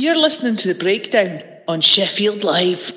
You're listening to The Breakdown on Sheffield Live.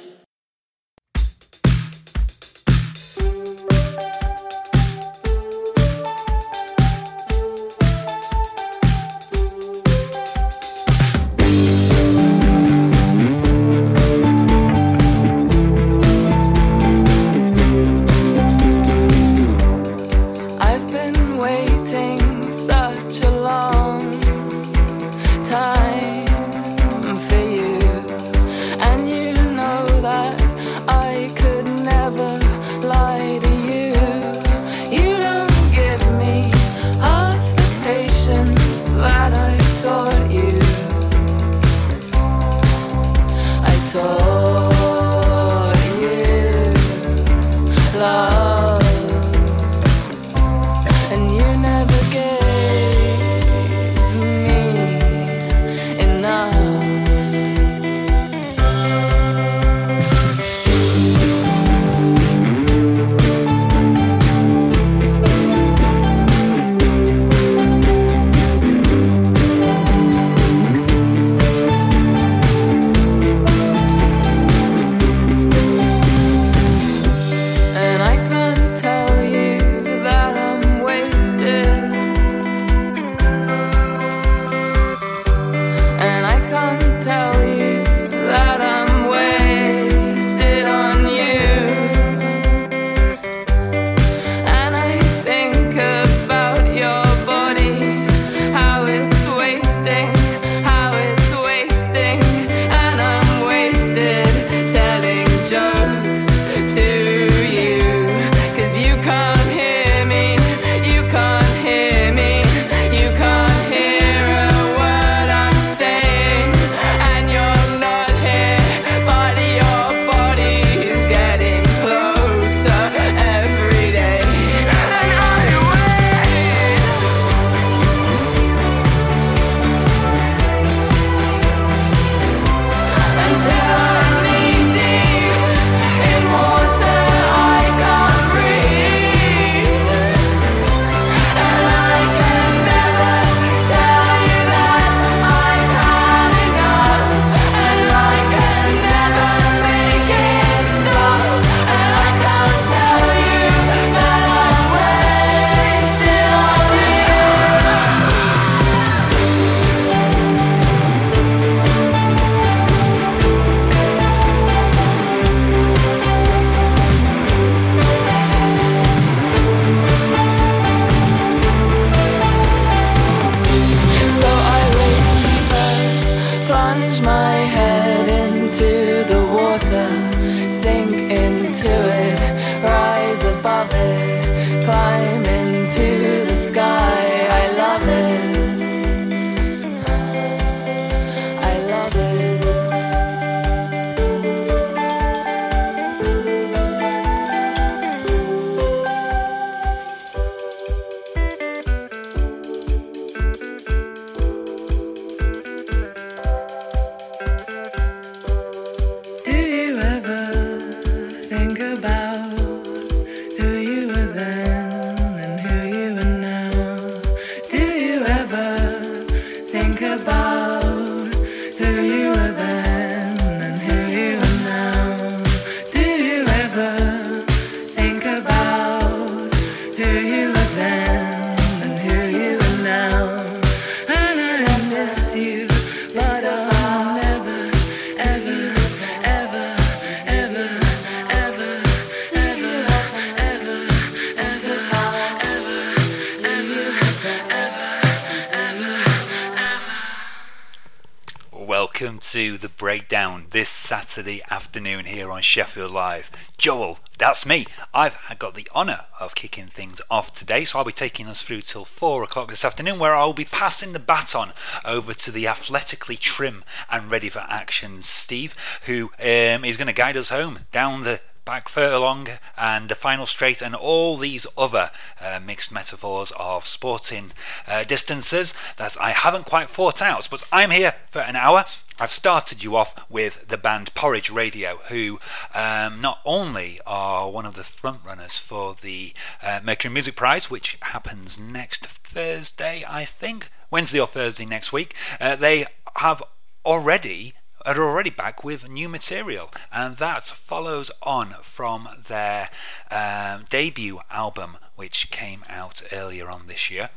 Saturday afternoon here on Sheffield Live. Joel, that's me. I've got the honour of kicking things off today, so I'll be taking us through till four o'clock this afternoon, where I'll be passing the baton over to the athletically trim and ready for action Steve, who um, is going to guide us home down the back further along and the final straight and all these other uh, mixed metaphors of sporting uh, distances that I haven't quite thought out. But I'm here for an hour I've started you off with the band Porridge Radio, who um, not only are one of the frontrunners for the uh, Mercury Music Prize, which happens next Thursday, I think, Wednesday or Thursday next week, uh, they have already are already back with new material, and that follows on from their um, debut album, which came out earlier on this year.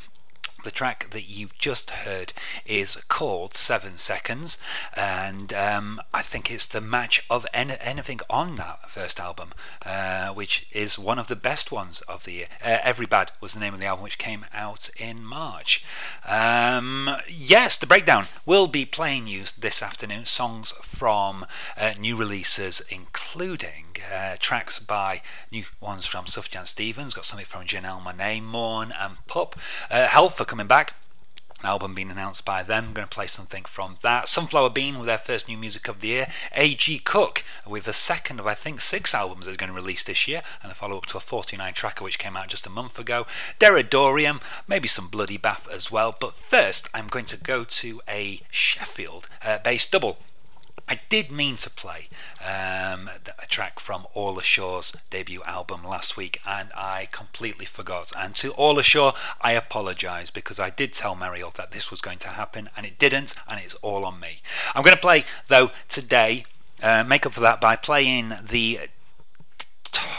The track that you've just heard is called Seven Seconds, and um, I think it's the match of any, anything on that first album, uh, which is one of the best ones of the year. Uh, Every Bad was the name of the album, which came out in March. Um, yes, the breakdown will be playing you this afternoon songs from uh, new releases, including uh, tracks by new ones from Sufjan Stevens, got something from Janelle Monáe, Mourn, and Pup. Uh, for coming back an album being announced by them. I'm going to play something from that. Sunflower Bean with their first new music of the year. A.G. Cook with a second of, I think, six albums they're going to release this year, and a follow up to a 49 tracker which came out just a month ago. Deradoorian, maybe some Bloody Bath as well. But first, I'm going to go to a Sheffield uh, based double. I did mean to play um, a track from All Ashore's debut album last week, and I completely forgot. And to All Ashore, I apologise because I did tell Mariel that this was going to happen, and it didn't, and it's all on me. I'm going to play though today. Uh, make up for that by playing the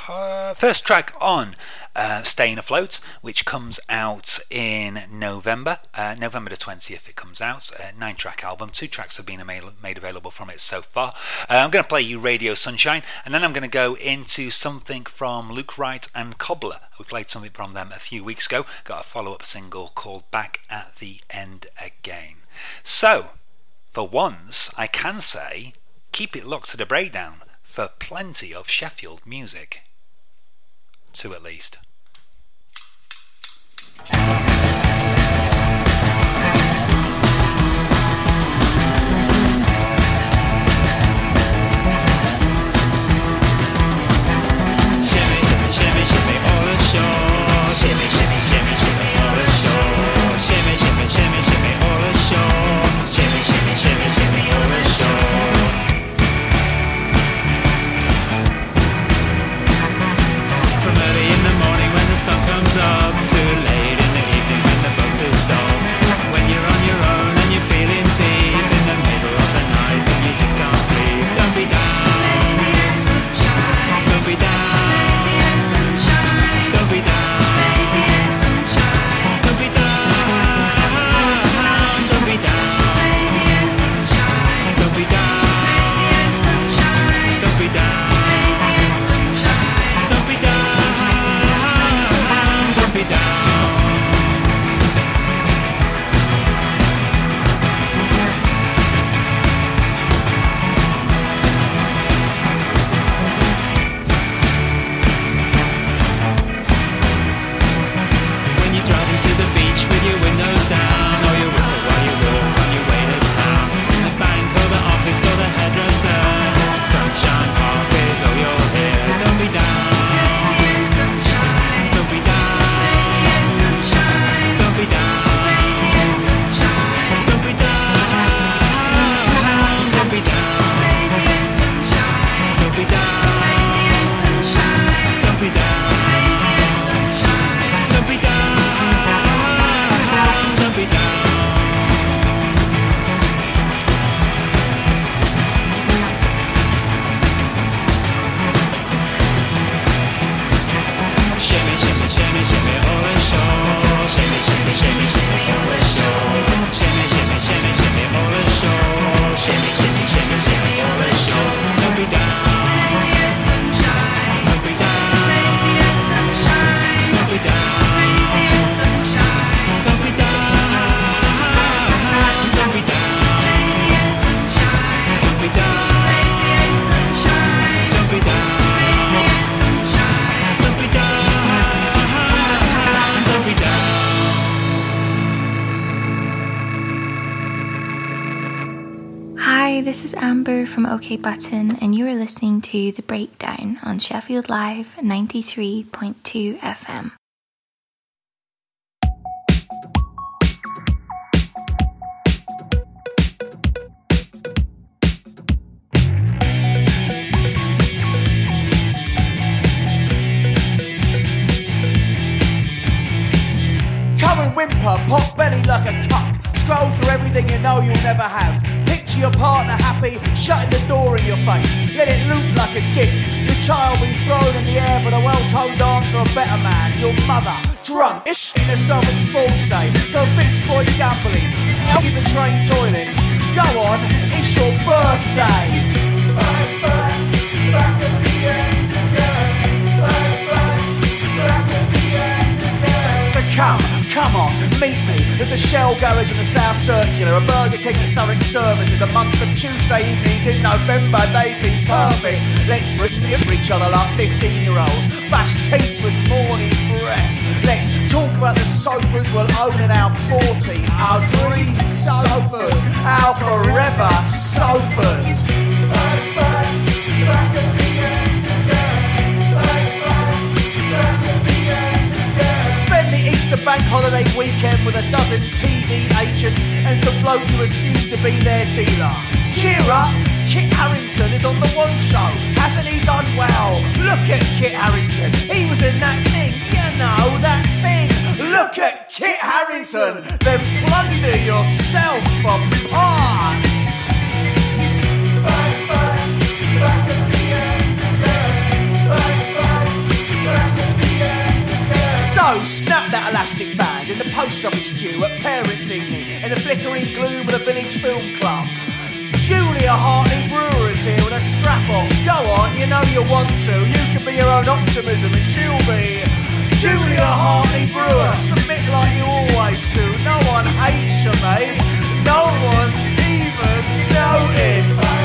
uh, first track on uh, Staying Afloat, which comes out in November, uh, November the 20th. It comes out, nine track album. Two tracks have been made available from it so far. Uh, I'm going to play you Radio Sunshine, and then I'm going to go into something from Luke Wright and Cobbler. We played something from them a few weeks ago. Got a follow up single called Back at the End Again. So, for once, I can say keep it locked to the breakdown for plenty of Sheffield music. Two at least. Button, and you are listening to The Breakdown on Sheffield Live 93.2 on the One Show. Hasn't he done well? Look at Kit Harington. He was in that thing, you know, that thing. Look at Kit Harington. Then plunder yourself past. Back. So, snap that elastic band in the post office queue at parents' evening in the flickering gloom of the village film club. Julia Hartley Brewer is here with a strap on. Go on, you know you want to. You can be your own optimism and she'll be Julia Hartley Brewer. Submit like you always do. No one hates you, mate. No one's even noticed.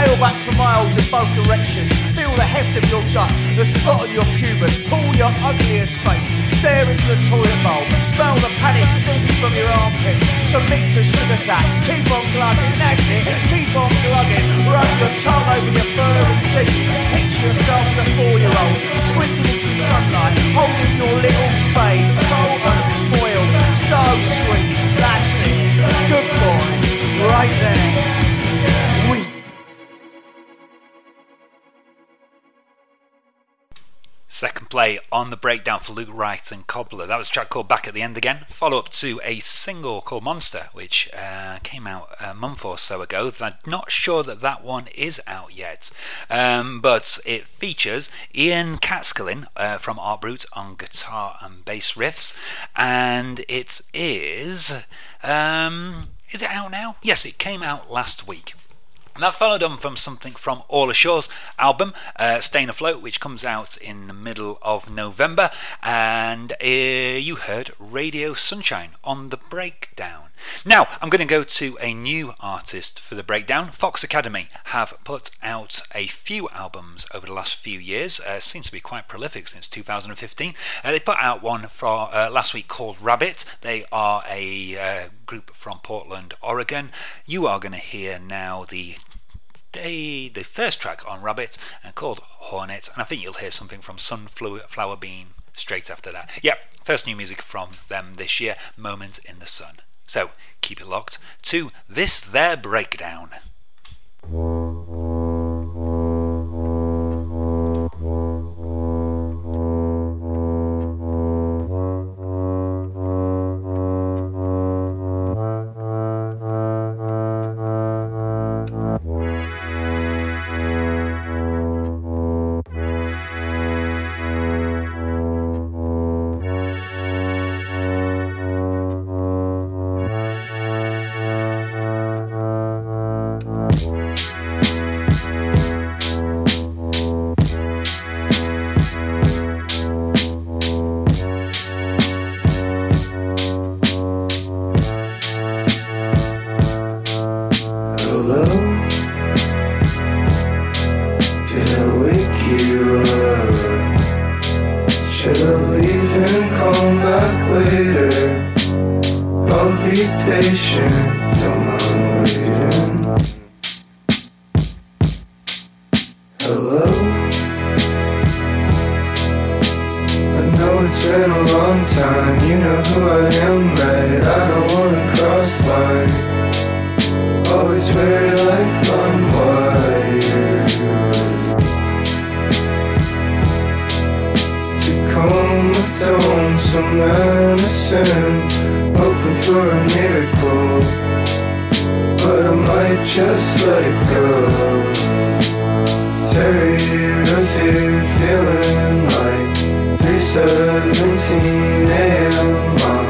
Are tailbacks for miles in both directions. Feel the heft of your gut, the spot on your pubis. Pull your ugliest face. Stare into the toilet bowl. Smell the panic seeping from your armpits. Submit to the sugar tax. Keep on glugging. That's it. Keep on glugging. Rub your tongue over your furry cheek. Picture yourself as a four-year-old. Squinting into the sunlight. Holding your little spade. So unspoiled. So sweet. That's it. Good boy. Right there. Second play on the breakdown for Luke Wright and Cobbler. That was a track called Back at the End Again. Follow up to a single called Monster, which uh, came out a month or so ago. I'm not sure that that one is out yet, um, but it features Ian Catskilkin uh, from Art Brut on guitar and bass riffs, and it is. Um, is it out now? Yes, it came out last week. And that followed on from something from All Ashore's album, uh, Staying Afloat, which comes out in the middle of November. And uh, you heard Radio Sunshine on the breakdown. Now, I'm going to go to a new artist for the breakdown. Fox Academy have put out a few albums over the last few years. Uh, seems to be quite prolific since 2015. Uh, they put out one for uh, last week called Rabbit. They are a uh, group from Portland, Oregon. You are going to hear now the the, the first track on Rabbit uh, called Hornet, and I think you'll hear something from Sunflower Bean straight after that. Yep, first new music from them this year, Moment in the Sun. So keep it locked to this their breakdown. It's been a long time, you know who I am, right? I don't wanna cross line. Always very like on wire Tacoma Dome some innocent, hoping for a miracle. But I might just let it go. Terry was here feeling like 3.17 a.m. I'm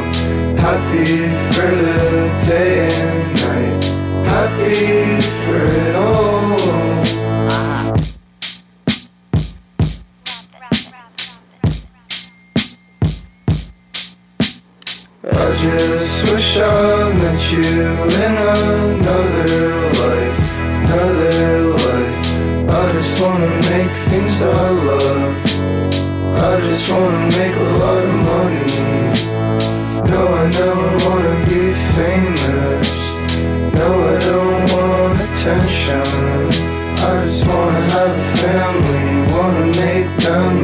happy for the day and night. Happy for it all. I just wish I met you in another life, another life. I just wanna make things. I just wanna make a lot of money. No, I never wanna be famous. No, I don't want attention. I just wanna have a family, wanna make memories,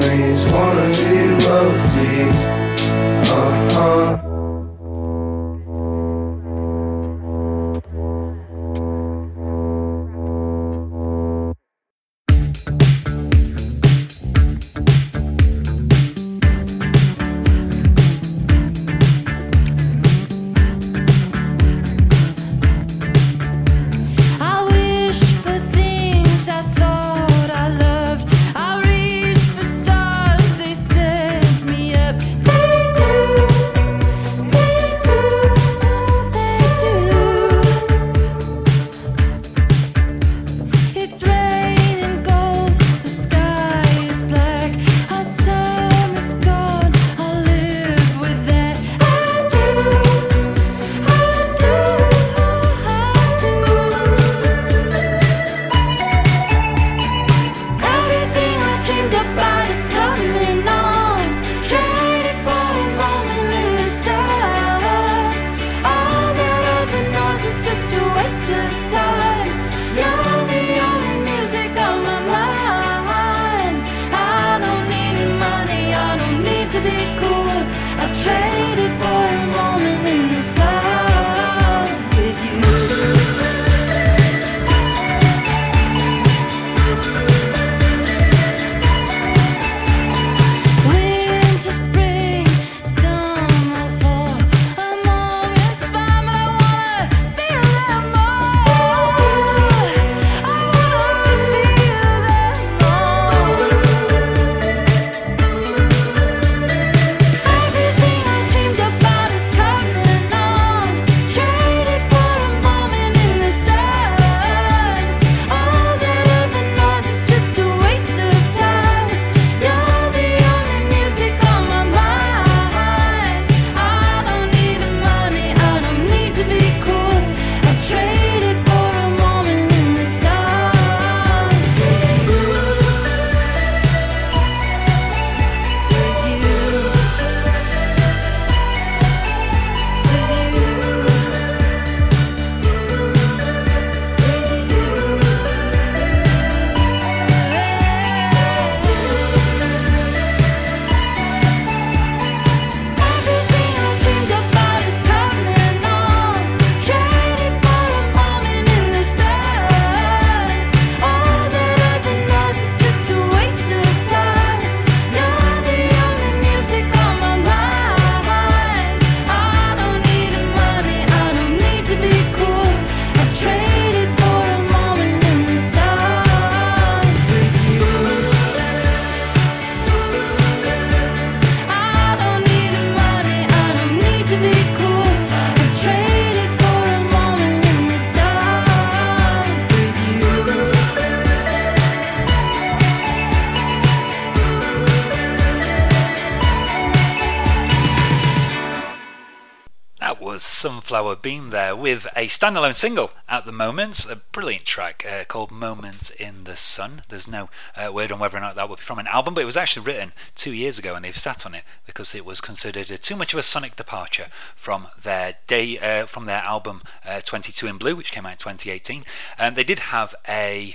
with a standalone single at the moment, a brilliant track uh, called Moments in the Sun. There's no uh, word on whether or not that will be from an album, but it was actually written two years ago and they've sat on it because it was considered too much of a sonic departure from their day uh, from their album uh, 22 in Blue, which came out in 2018. And they did have a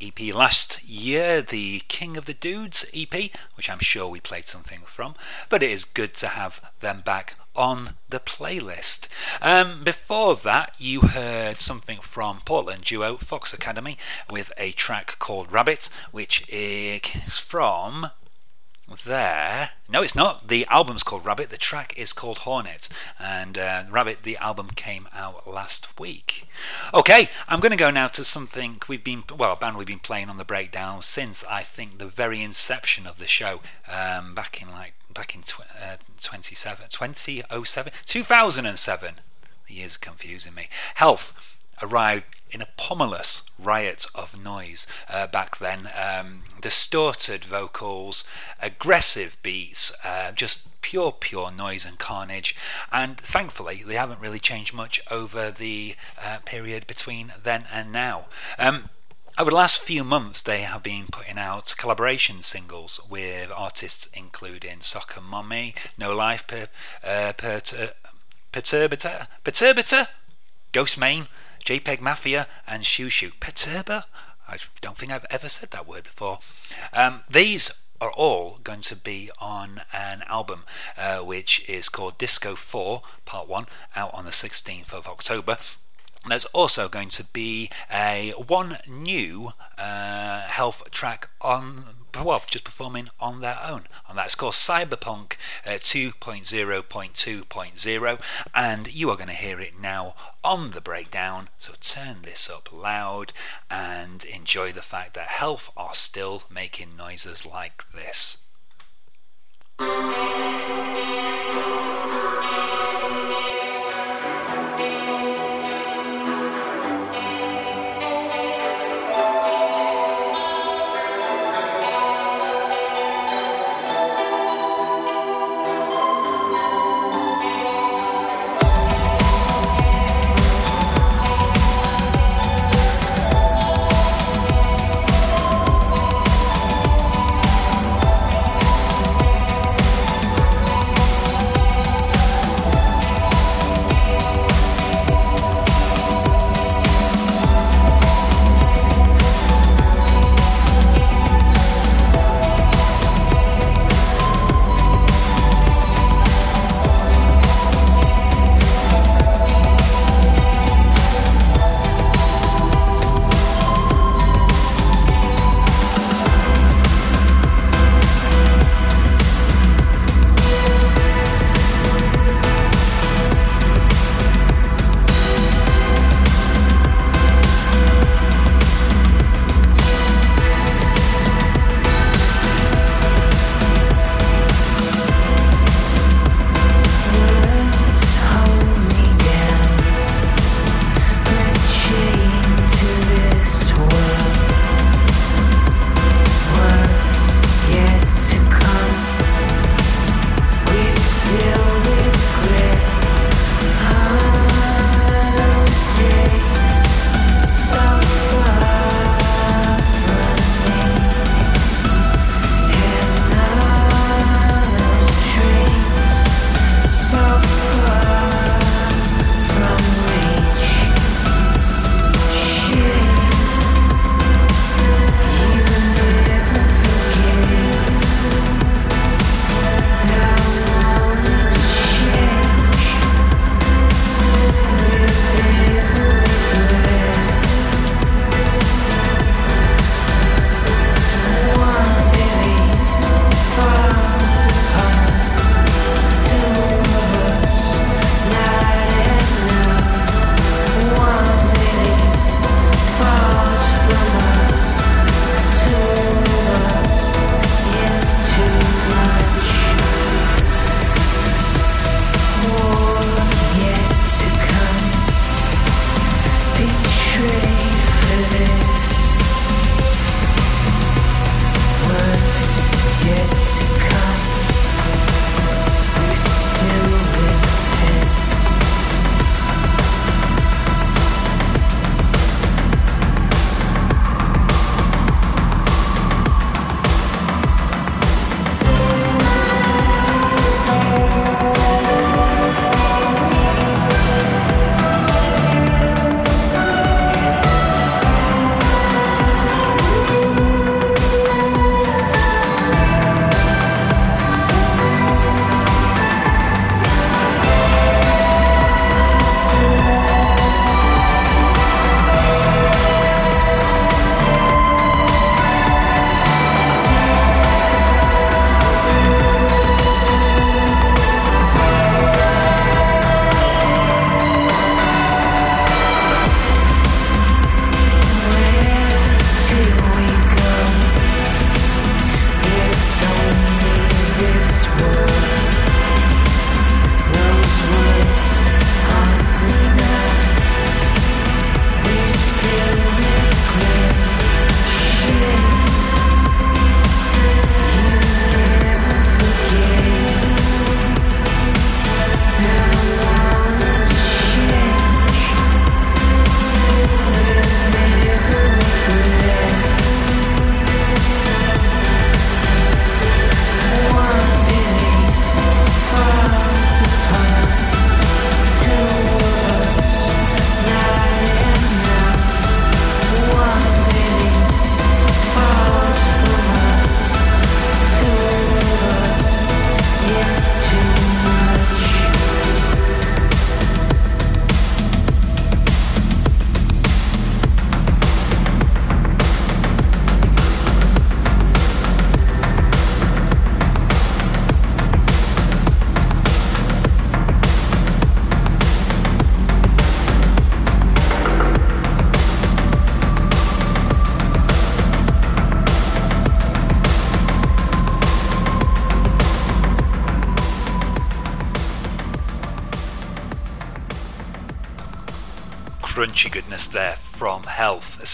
EP last year, the King of the Dudes EP, which I'm sure we played something from, but it is good to have them back on the playlist. Um, before that, you heard something from Portland duo Fox Academy with a track called Rabbit, which is from there. No, it's not. The album's called Rabbit. The track is called Hornet. And uh, Rabbit, the album came out last week. Okay, I'm going to go now to something we've been, well, a band we've been playing on the breakdown since I think the very inception of the show, um, back in like back in tw- uh, 27, 2007, 2007. The years are confusing me. Health arrived in a pommelous riot of noise uh, back then. Um, distorted vocals, aggressive beats, uh, just pure, pure noise and carnage. And thankfully, they haven't really changed much over the uh, period between then and now. Um, over the last few months, they have been putting out collaboration singles with artists including Soccer Mommy, No Life, per, uh, Pertur- Perturbator, Perturbator, Ghostemane, JPEG Mafia, and Xiu Xiu. Perturba? I don't think I've ever said that word before. Um, these are all going to be on an album uh, which is called Disco 4 Part 1, out on the 16th of October. There's also going to be a one new uh, health track on well, just performing on their own. And that's called Cyberpunk uh, 2.0.2.0. And you are going to hear it now on the breakdown. So turn this up loud and enjoy the fact that Health are still making noises like this.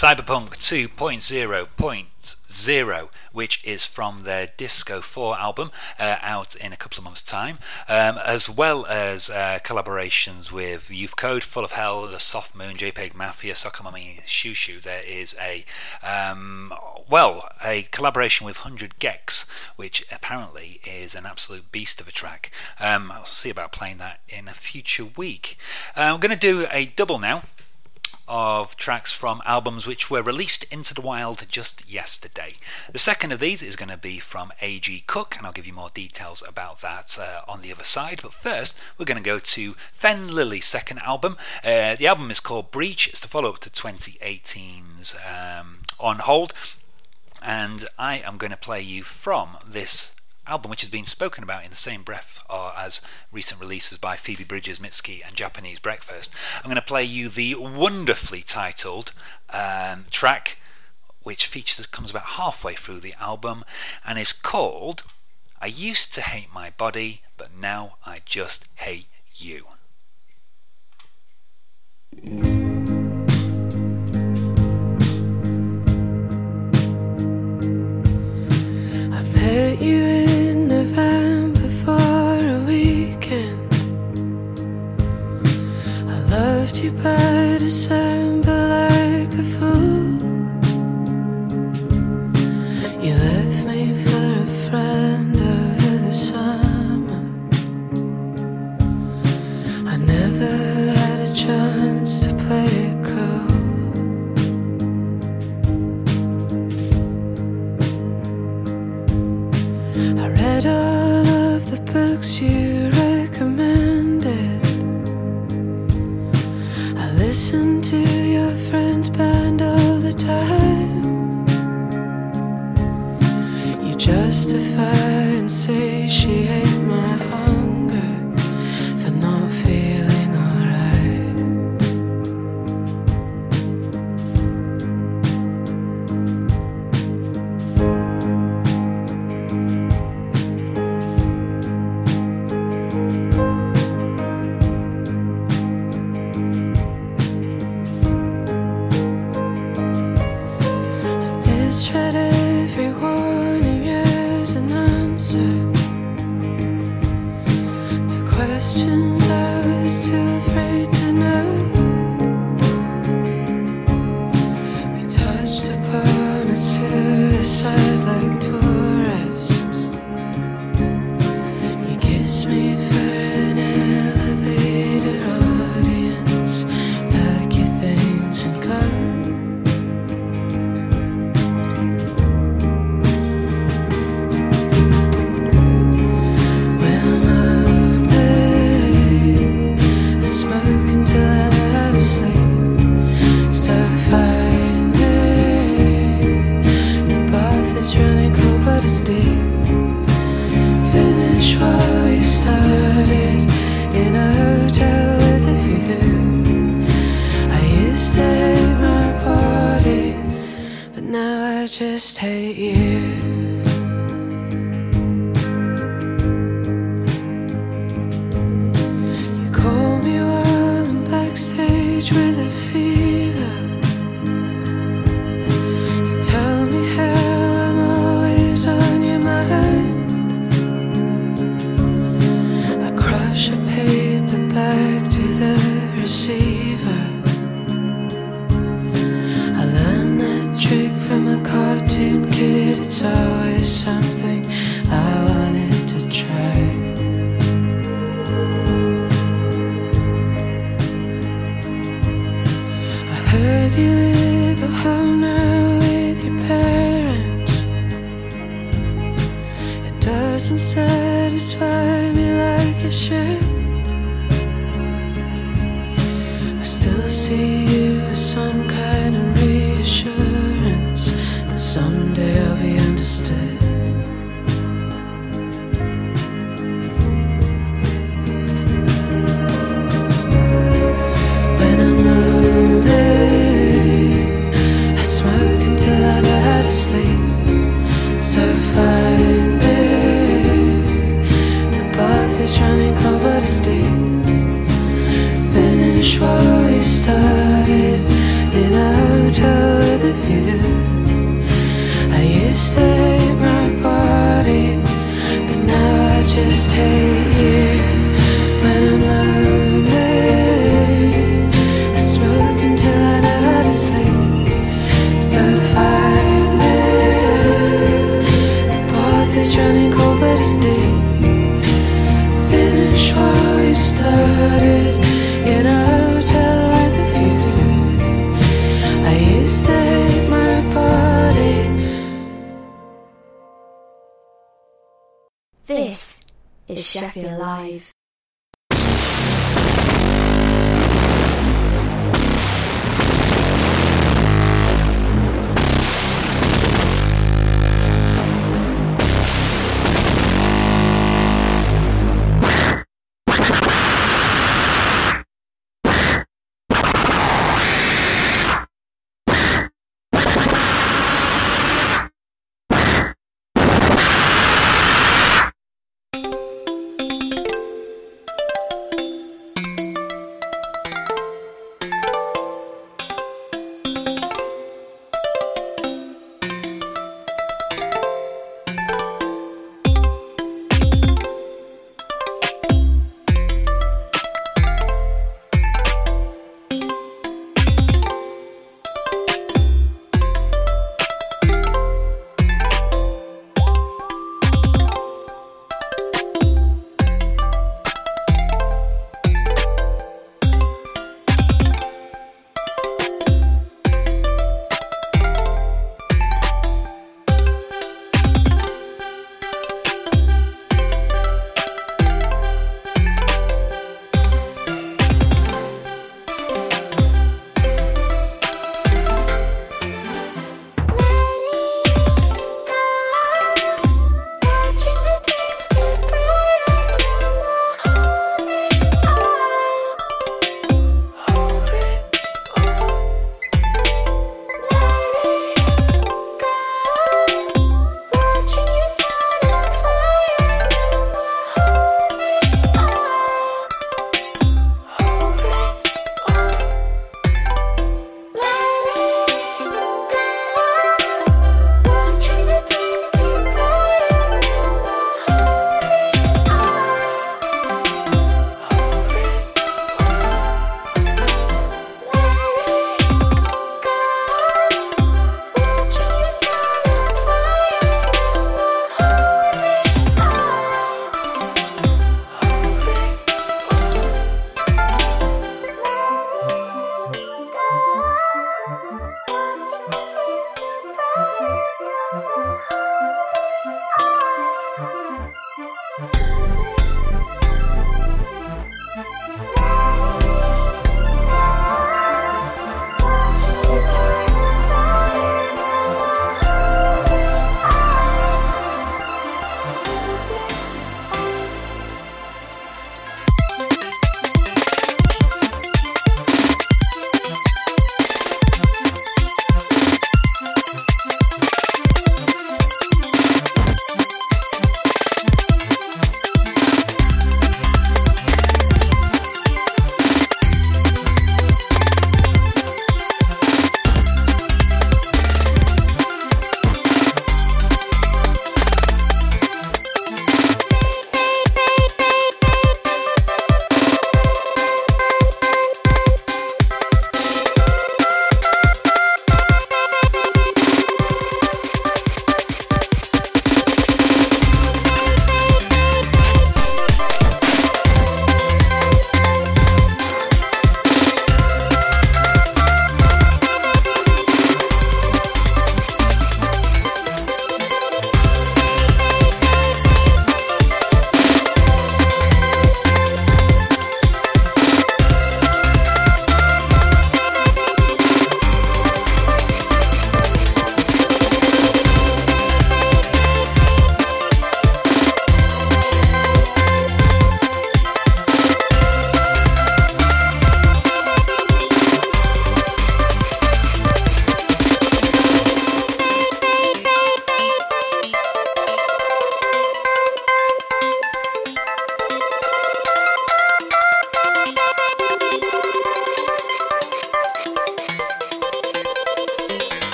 Cyberpunk 2.0.0, which is from their Disco 4 album, uh, out in a couple of months' time, um, as well as uh, collaborations with Youth Code, Full of Hell, The Soft Moon, JPEG Mafia, Soccer Mommy Shushu. There is a, um, well, a collaboration with 100 gecs, which apparently is an absolute beast of a track. Um, I'll see about playing that in a future week. Uh, I'm going to do a double now of tracks from albums which were released into the wild just yesterday. The second of these is going to be from A.G. Cook, and I'll give you more details about that uh, on the other side. But first, we're going to go to Fenne Lily's second album. Uh, the album is called Breach, it's the follow up to 2018's um, On Hold, and I am going to play you from this album, which has been spoken about in the same breath uh, as recent releases by Phoebe Bridgers, Mitski, and Japanese Breakfast. I'm going to play you the wonderfully titled um, track, which features comes about halfway through the album and is called "I Used to Hate My Body, but Now I Just Hate You." Met you loved you by December like a fool. You left me for a friend over the summer. I never had a chance to play it cool. I read all of the books you I listened to your friends' band all the time. You justify and satiate my hunger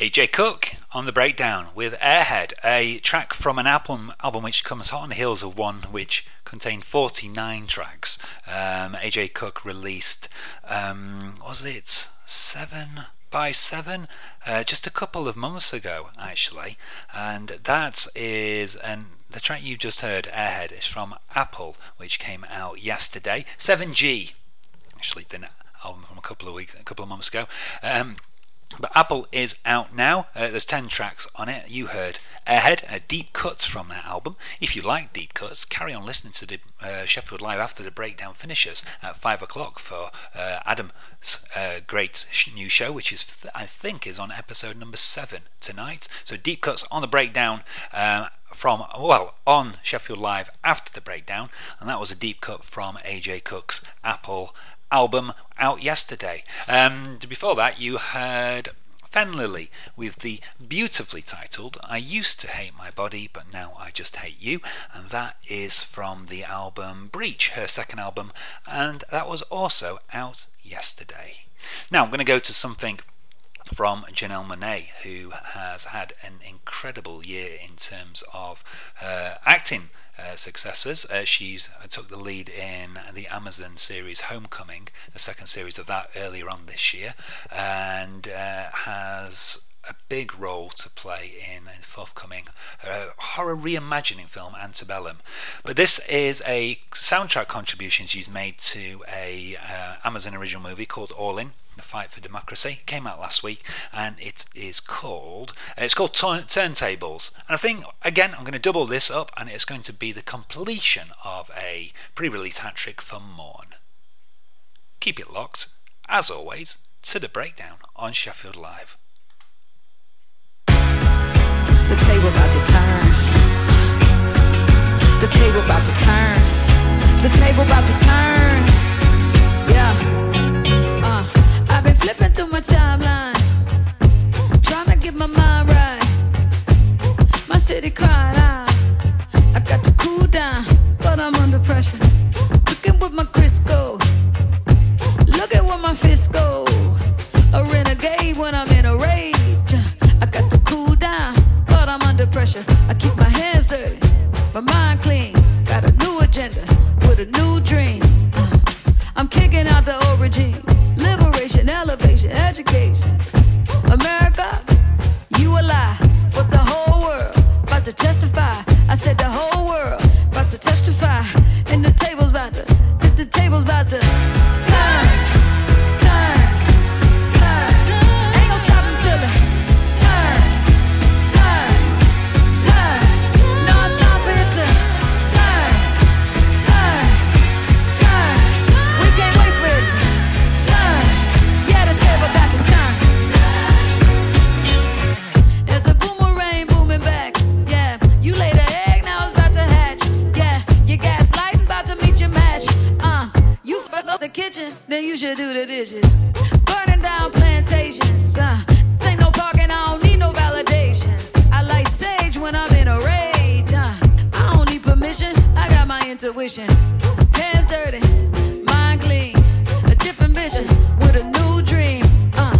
A.G. Cook on the breakdown with Airhead, a track from an album album which comes hot on the heels of one which contained 49 tracks. Um, A.G. Cook released, um, was it seven by seven, uh, just a couple of months ago actually, and that is an the track you just heard, Airhead, is from Apple, which came out yesterday. 7G, actually, the album from a couple of weeks, a couple of months ago. Um, but Apple is out now. Uh, there's 10 tracks on it. You heard Ahead, uh, deep cuts from that album. If you like deep cuts, carry on listening to the uh, Sheffield Live after the breakdown finishes at 5 o'clock for uh, Adam's uh, great sh- new show, which is, I think, is on episode number 7 tonight. So deep cuts on the breakdown. Um, from well on Sheffield Live after the breakdown, and that was a deep cut from A.G. Cook's Apple album out yesterday. And before that, you heard Fenne Lily with the beautifully titled I Used to Hate My Body, but Now I Just Hate You, and that is from the album Breach, her second album, and that was also out yesterday. Now I'm going to go to something from Janelle Monáe, who has had an incredible year in terms of her acting uh, successes. Uh, she took the lead in the Amazon series Homecoming, the second series of that earlier on this year, and uh, has a big role to play in a forthcoming uh, horror reimagining film Antebellum. But this is a soundtrack contribution she's made to a uh, Amazon original movie called All In. The Fight for Democracy came out last week, and it is called it's called Turn- Turntables. And I think again I'm going to double this up, and it's going to be the completion of a pre-release hat trick for Mourn. Keep it locked, as always, to the breakdown on Sheffield Live. The table about to turn. The table about to turn. The table about to turn. Yeah. Uh, I've been flipping through my timeline, trying to get my mind right. My city cried out. I got to cool down, but I'm under pressure. Cooking with my Crisco. Look at where my fists go. A renegade when I'm pressure. I keep my hands dirty, my mind clean. Got a new agenda with a new dream. Uh, I'm kicking out the old regime. Liberation, elevation, education. Kitchen, then you should do the dishes. Burning down plantations. Uh, ain't no parking, I don't need no validation. I like sage when I'm in a rage. Uh, I don't need permission, I got my intuition. Hands dirty, mind clean. A different vision with a new dream. Uh,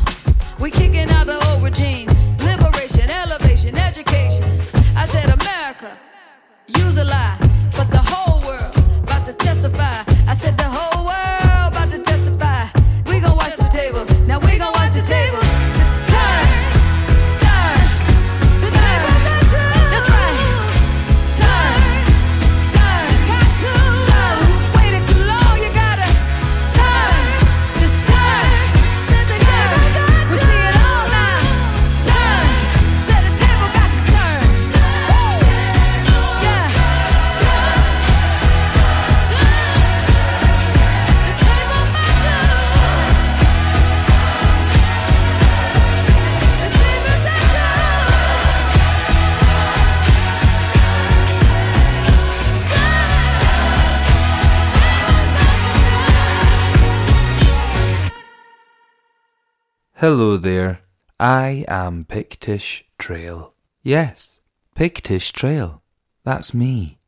we kicking out the old regime. Liberation, elevation, education. I said America, use a lie, but the whole world about to testify. I said the whole Hello there. I am Pictish Trail. Yes, Pictish Trail. That's me.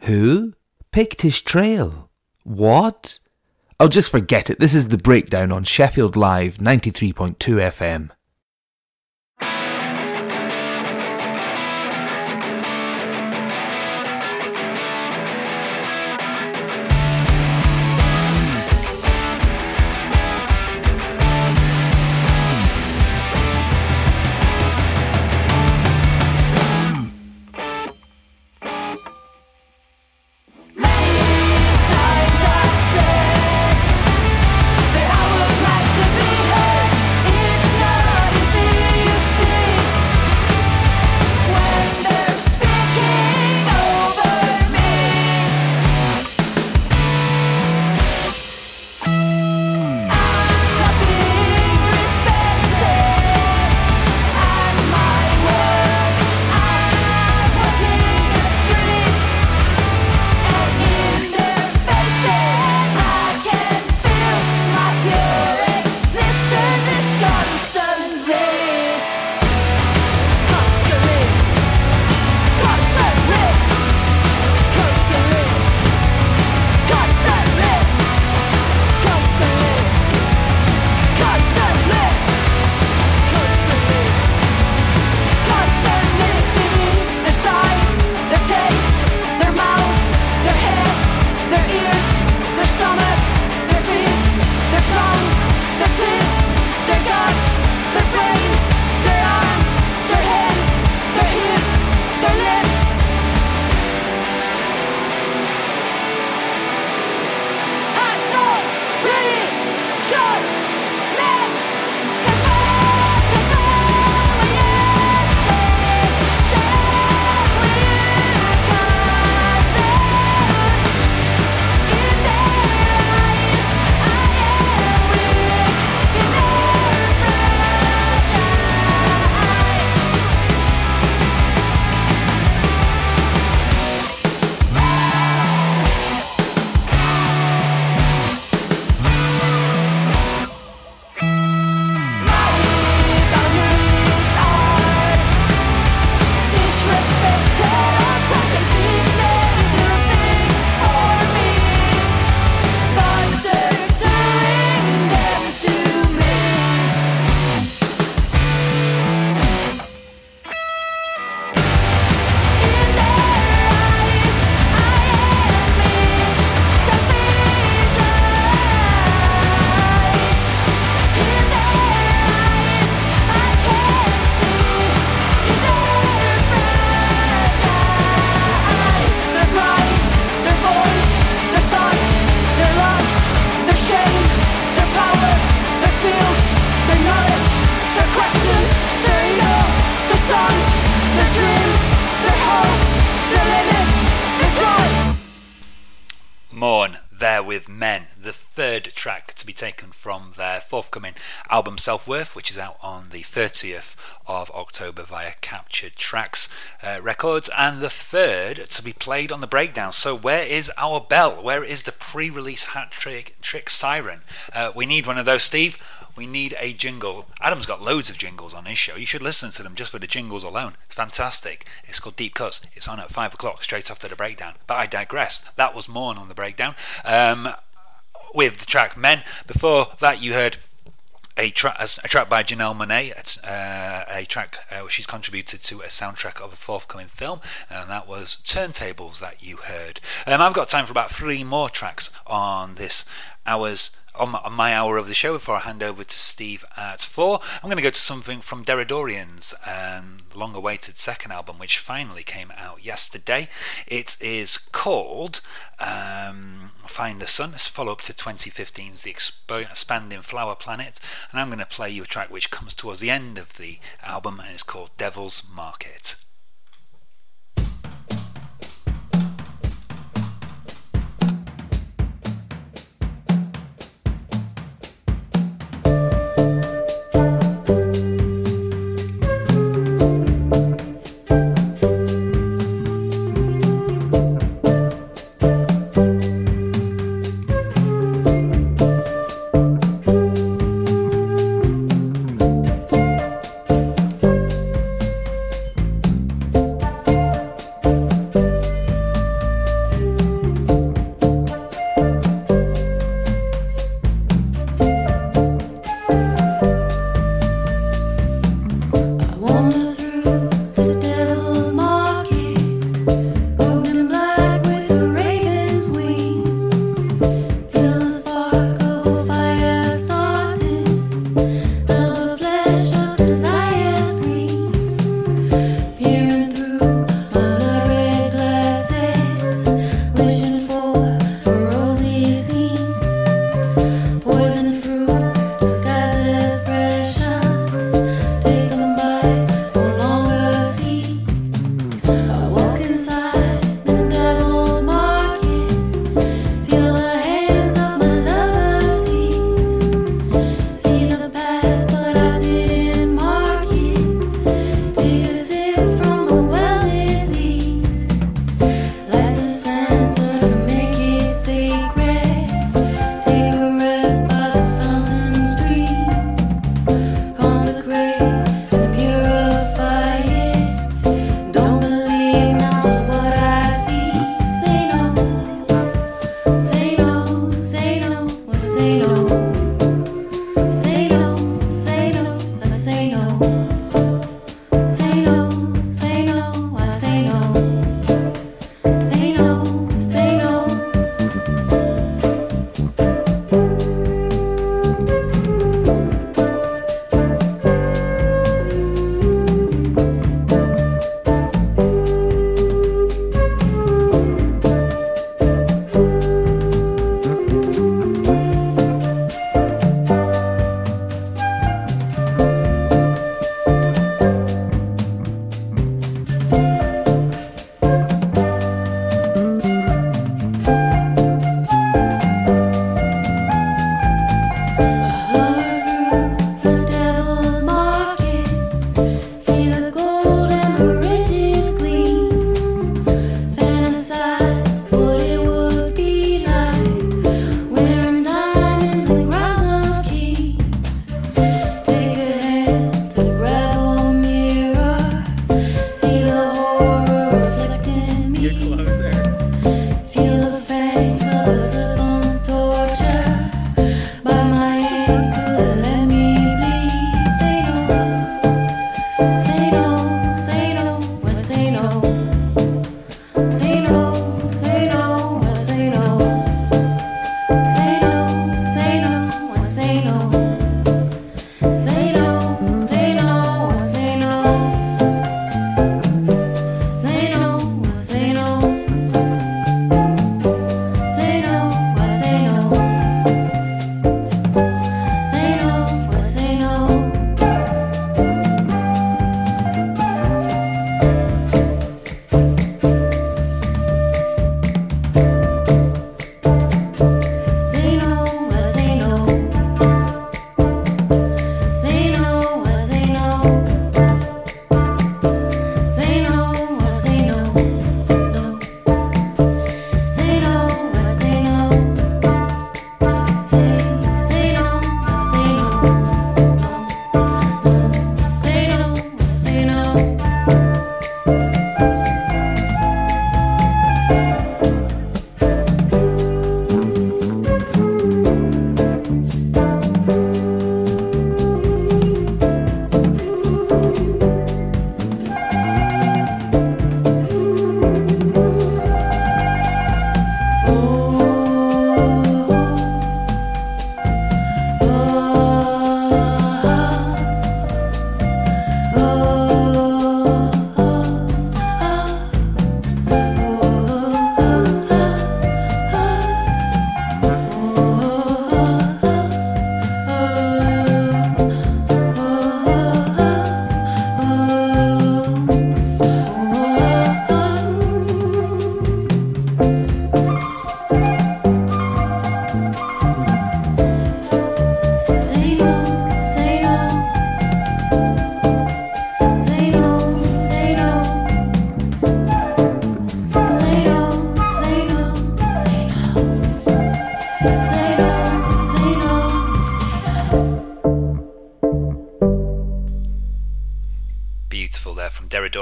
Who? Pictish Trail. What? I'll just forget it. This is the breakdown on Sheffield Live 93.2 FM. Self Worth, which is out on the 30th of October via Captured Tracks uh, Records, and the third to be played on the breakdown. So, where is our bell? Where is the pre release hat trick, trick siren? Uh, we need one of those, Steve. We need a jingle. Adam's got loads of jingles on his show. You should listen to them just for the jingles alone. It's fantastic. It's called Deep Cuts. It's on at 5 o'clock straight after the breakdown. But I digress. That was Mourn on the breakdown. Um, with the track Men. Before that, you heard a, tra- a track by Janelle Monáe, uh, a track uh, which she's contributed to a soundtrack of a forthcoming film, and that was Turntables that you heard. Um, I've got time for about three more tracks on this hour's on my, on my hour of the show before I hand over to Steve at four. I'm going to go to something from Deradoorian's um, long awaited second album, which finally came out yesterday. It is called um, Find the Sun. It's a follow up to 2015's The Expo- Expanding Flower Planet. And I'm going to play you a track which comes towards the end of the album and it's called Devil's Market.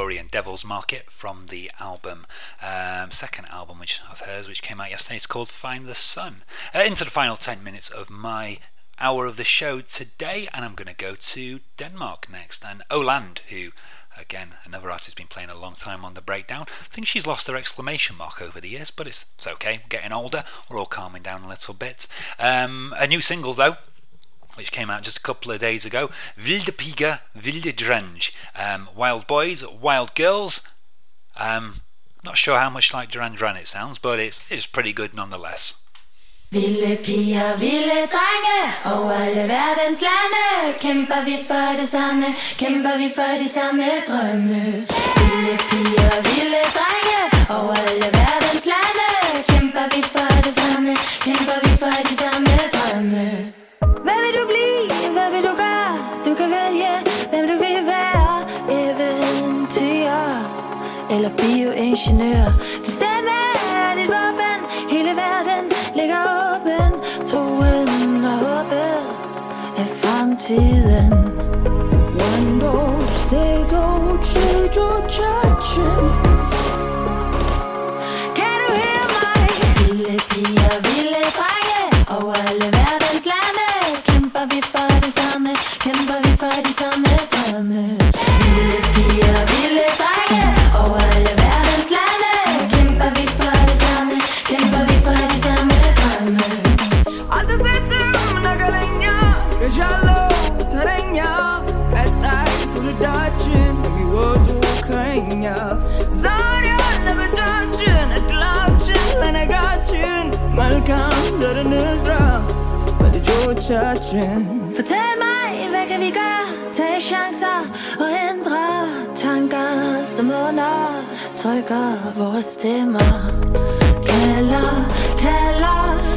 And Devil's Market from the album, um, second album which of hers, which came out yesterday. It's called Find the Sun. Uh, into the final 10 minutes of my hour of the show today, and I'm going to go to Denmark next. And Oland, who again, another artist has been playing a long time on the breakdown. I think she's lost her exclamation mark over the years, but it's, it's okay. Getting older, we're all calming down a little bit. Um, a new single though, which came out just a couple of days ago. Vilde Piger, Vilde Drenge. Um, wild boys, wild girls. Um, not sure how much like Duran Duran it sounds, but it's, it's pretty good nonetheless. Ville piger, ville drenge Over alle verdens lande Kæmper vi for det samme Kæmper vi for de samme drømme Ville piger, ville drenge Over alle verdens lande Kæmper vi for det samme Kæmper vi for de samme drømme du blive? Hvad vil du gøre? Du kan vælge Hvem du vil være Eventyr Eller bioingeniør Det stemme er dit våben Hele verden ligger åben Troen og håbet er fremtiden One door, say don't change your kanya Zarya nabadachin Atlachin but Malkam zaranizra Badijochachin Fortæl mig, hvad kan vi gøre? Tag chancer og ændre tanker, som undertrykker vores stemmer. Kalder, kalder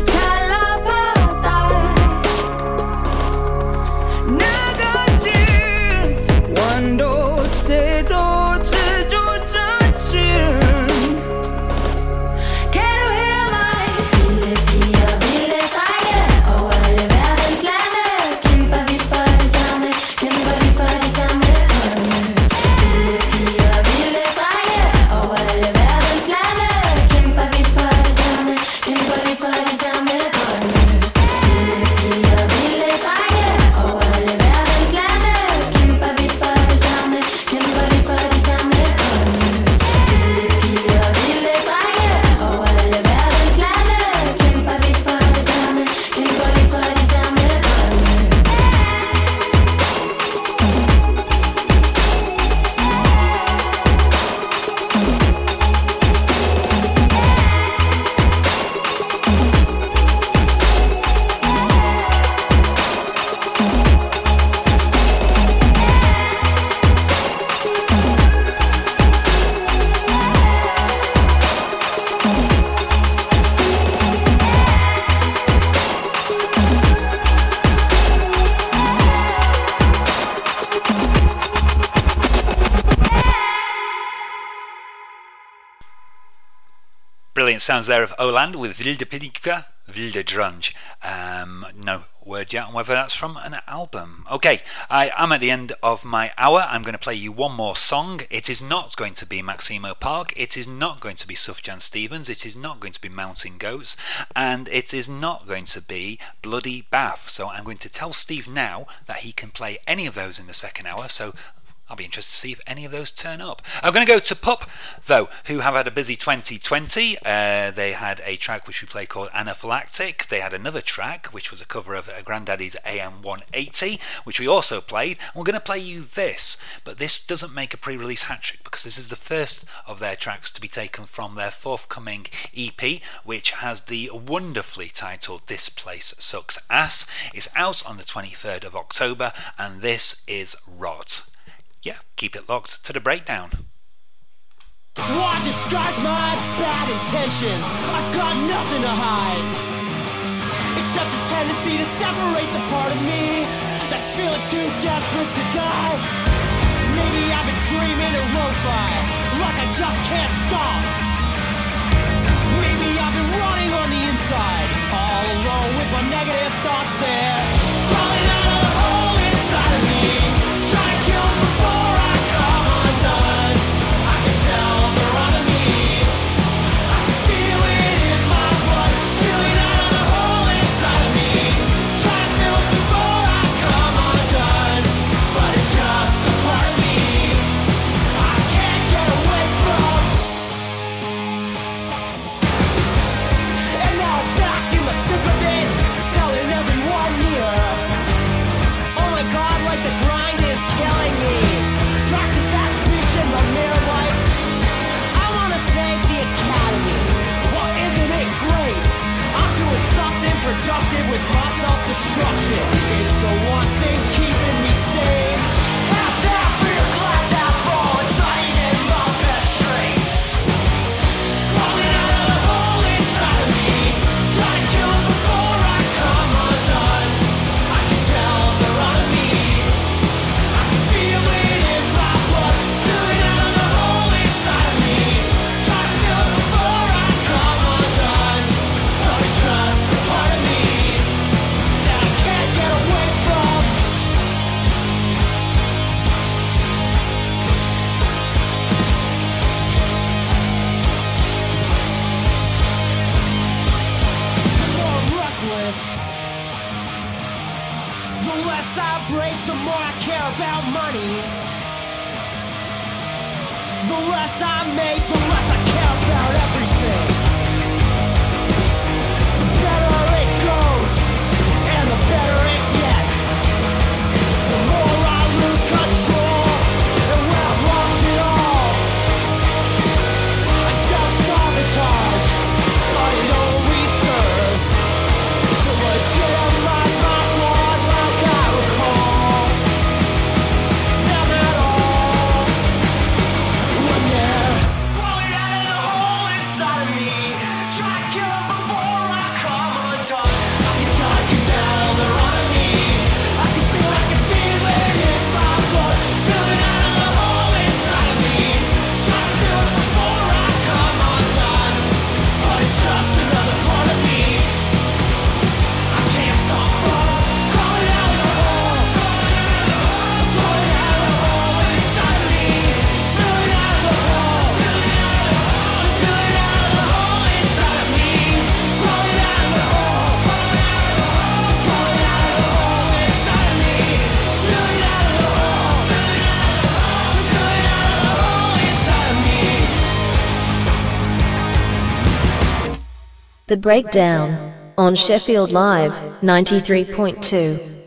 Brilliant sounds there of Oland with Vilde Piger, Vilde Drenge. Um, no word yet on whether that's from an album. Okay, I am at the end of my hour. I'm going to play you one more song. It is not going to be Maximo Park. It is not going to be Sufjan Stevens. It is not going to be Mountain Goats. And it is not going to be Bloody Bath. So I'm going to tell Steve now that he can play any of those in the second hour. So I'll be interested to see if any of those turn up. I'm going to go to Pup, though, who have had a busy 2020. Uh, they had a track which we played called Anaphylactic. They had another track which was a cover of Grandaddy's AM180, which we also played. And we're going to play you this, but this doesn't make a pre release hat trick because this is the first of their tracks to be taken from their forthcoming EP, which has the wonderfully titled This Place Sucks Ass. It's out on the 23rd of October, and this is Rot yeah, keep it locked to the breakdown. Why disguise my bad intentions? I got nothing to hide. Except the tendency to separate the part of me that's feeling too desperate to die. Maybe I've been dreaming of lo-fi, like I just can't stop. Maybe I've been running on the inside, all alone with my negative thoughts there. Crawling less I make, the less I The Breakdown on Sheffield Live 93.2.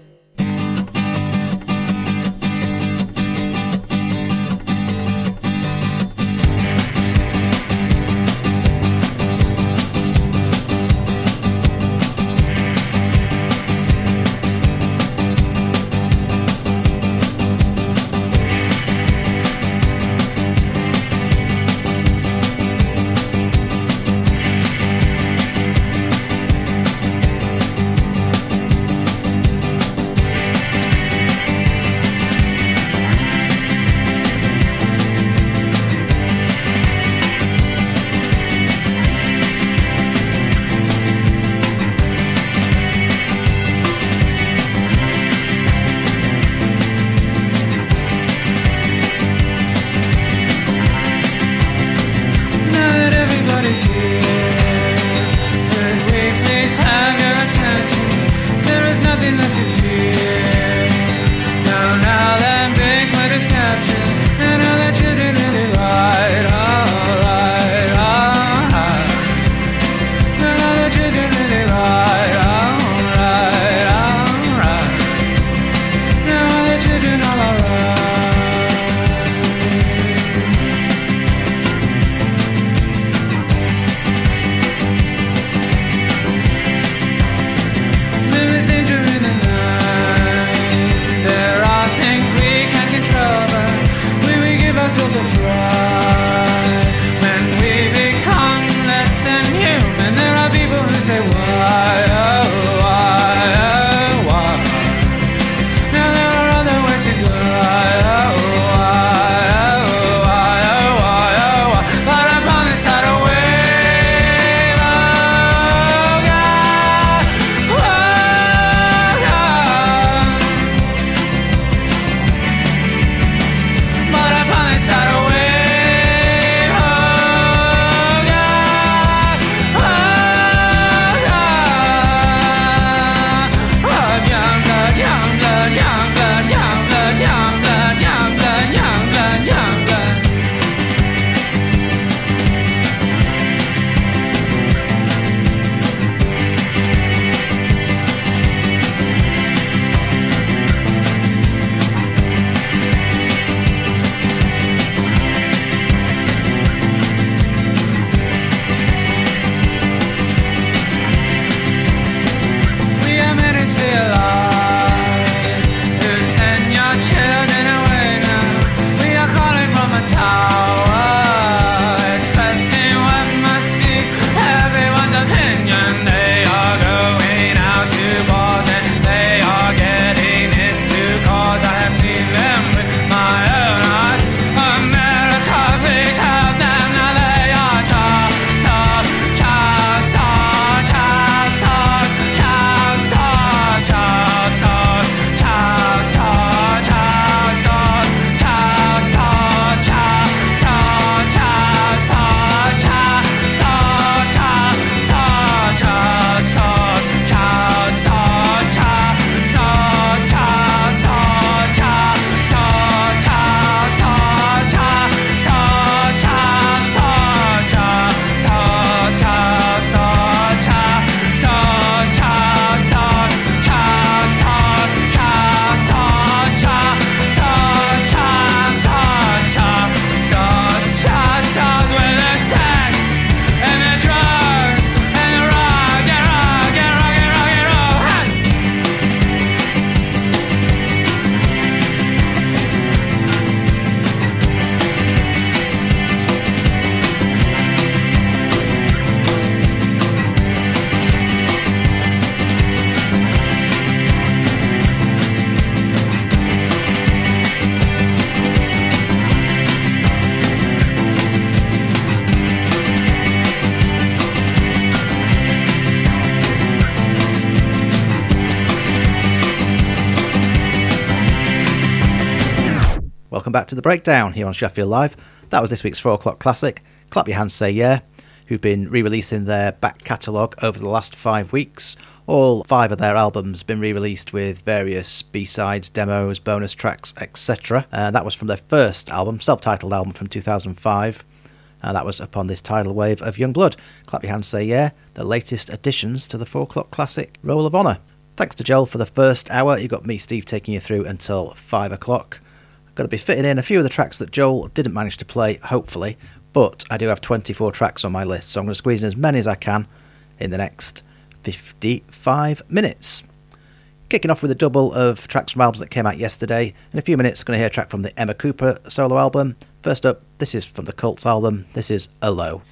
breakdown here on Sheffield Live. That was this week's 4 o'clock classic, Clap Your Hands Say Yeah, who've been re releasing their back catalogue over the last five weeks. All five of their albums been re released with various B sides, demos, bonus tracks, etc. Uh, that was from their first album, self titled album from 2005. And that was upon this tidal wave of Young Blood. Clap Your Hands Say Yeah, the latest additions to the 4 o'clock classic Roll of Honour. Thanks to Joel for the first hour. You got me, Steve, taking you through until 5 o'clock. Going to be fitting in a few of the tracks that Joel didn't manage to play, hopefully, but I do have 24 tracks on my list, so I'm going to squeeze in as many as I can in the next 55 minutes. Kicking off with a double of tracks from albums that came out yesterday. In a few minutes, going to hear a track from the Emma Kupa solo album. First up, this is from the Cults album. This is. I've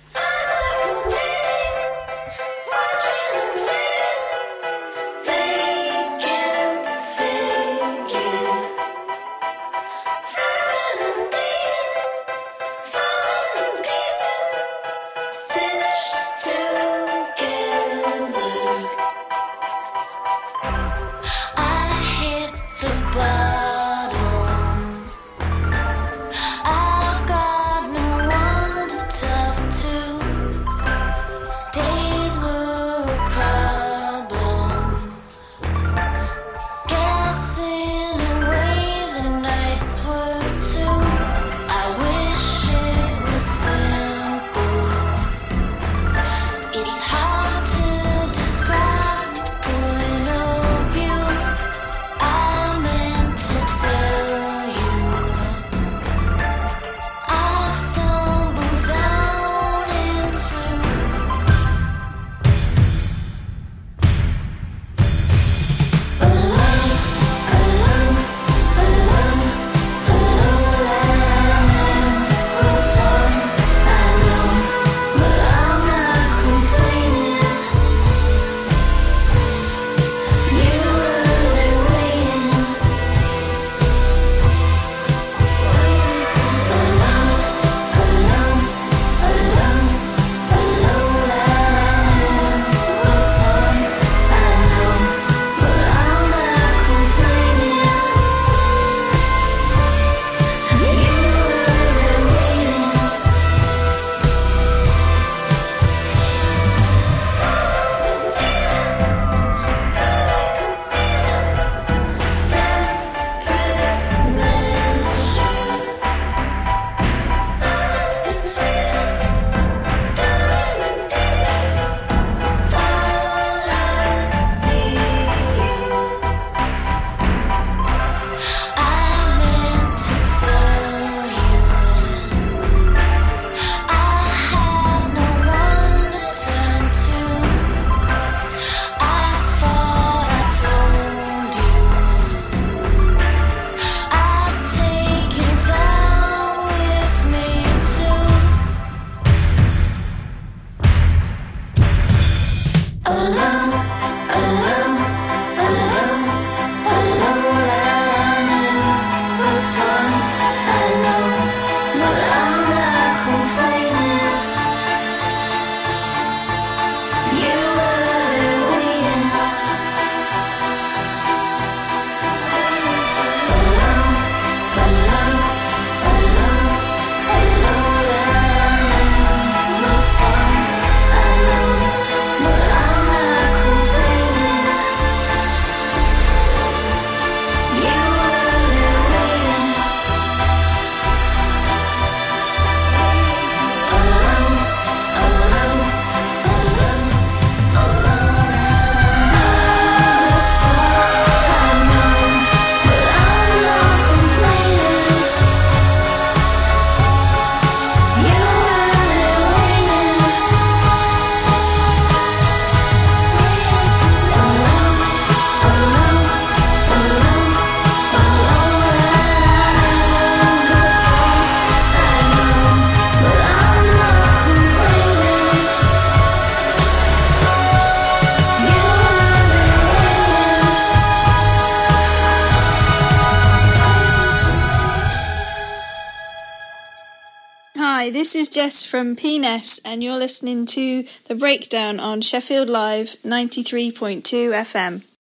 this is Jess from PNES, and you're listening to The Breakdown on Sheffield Live 93.2 FM.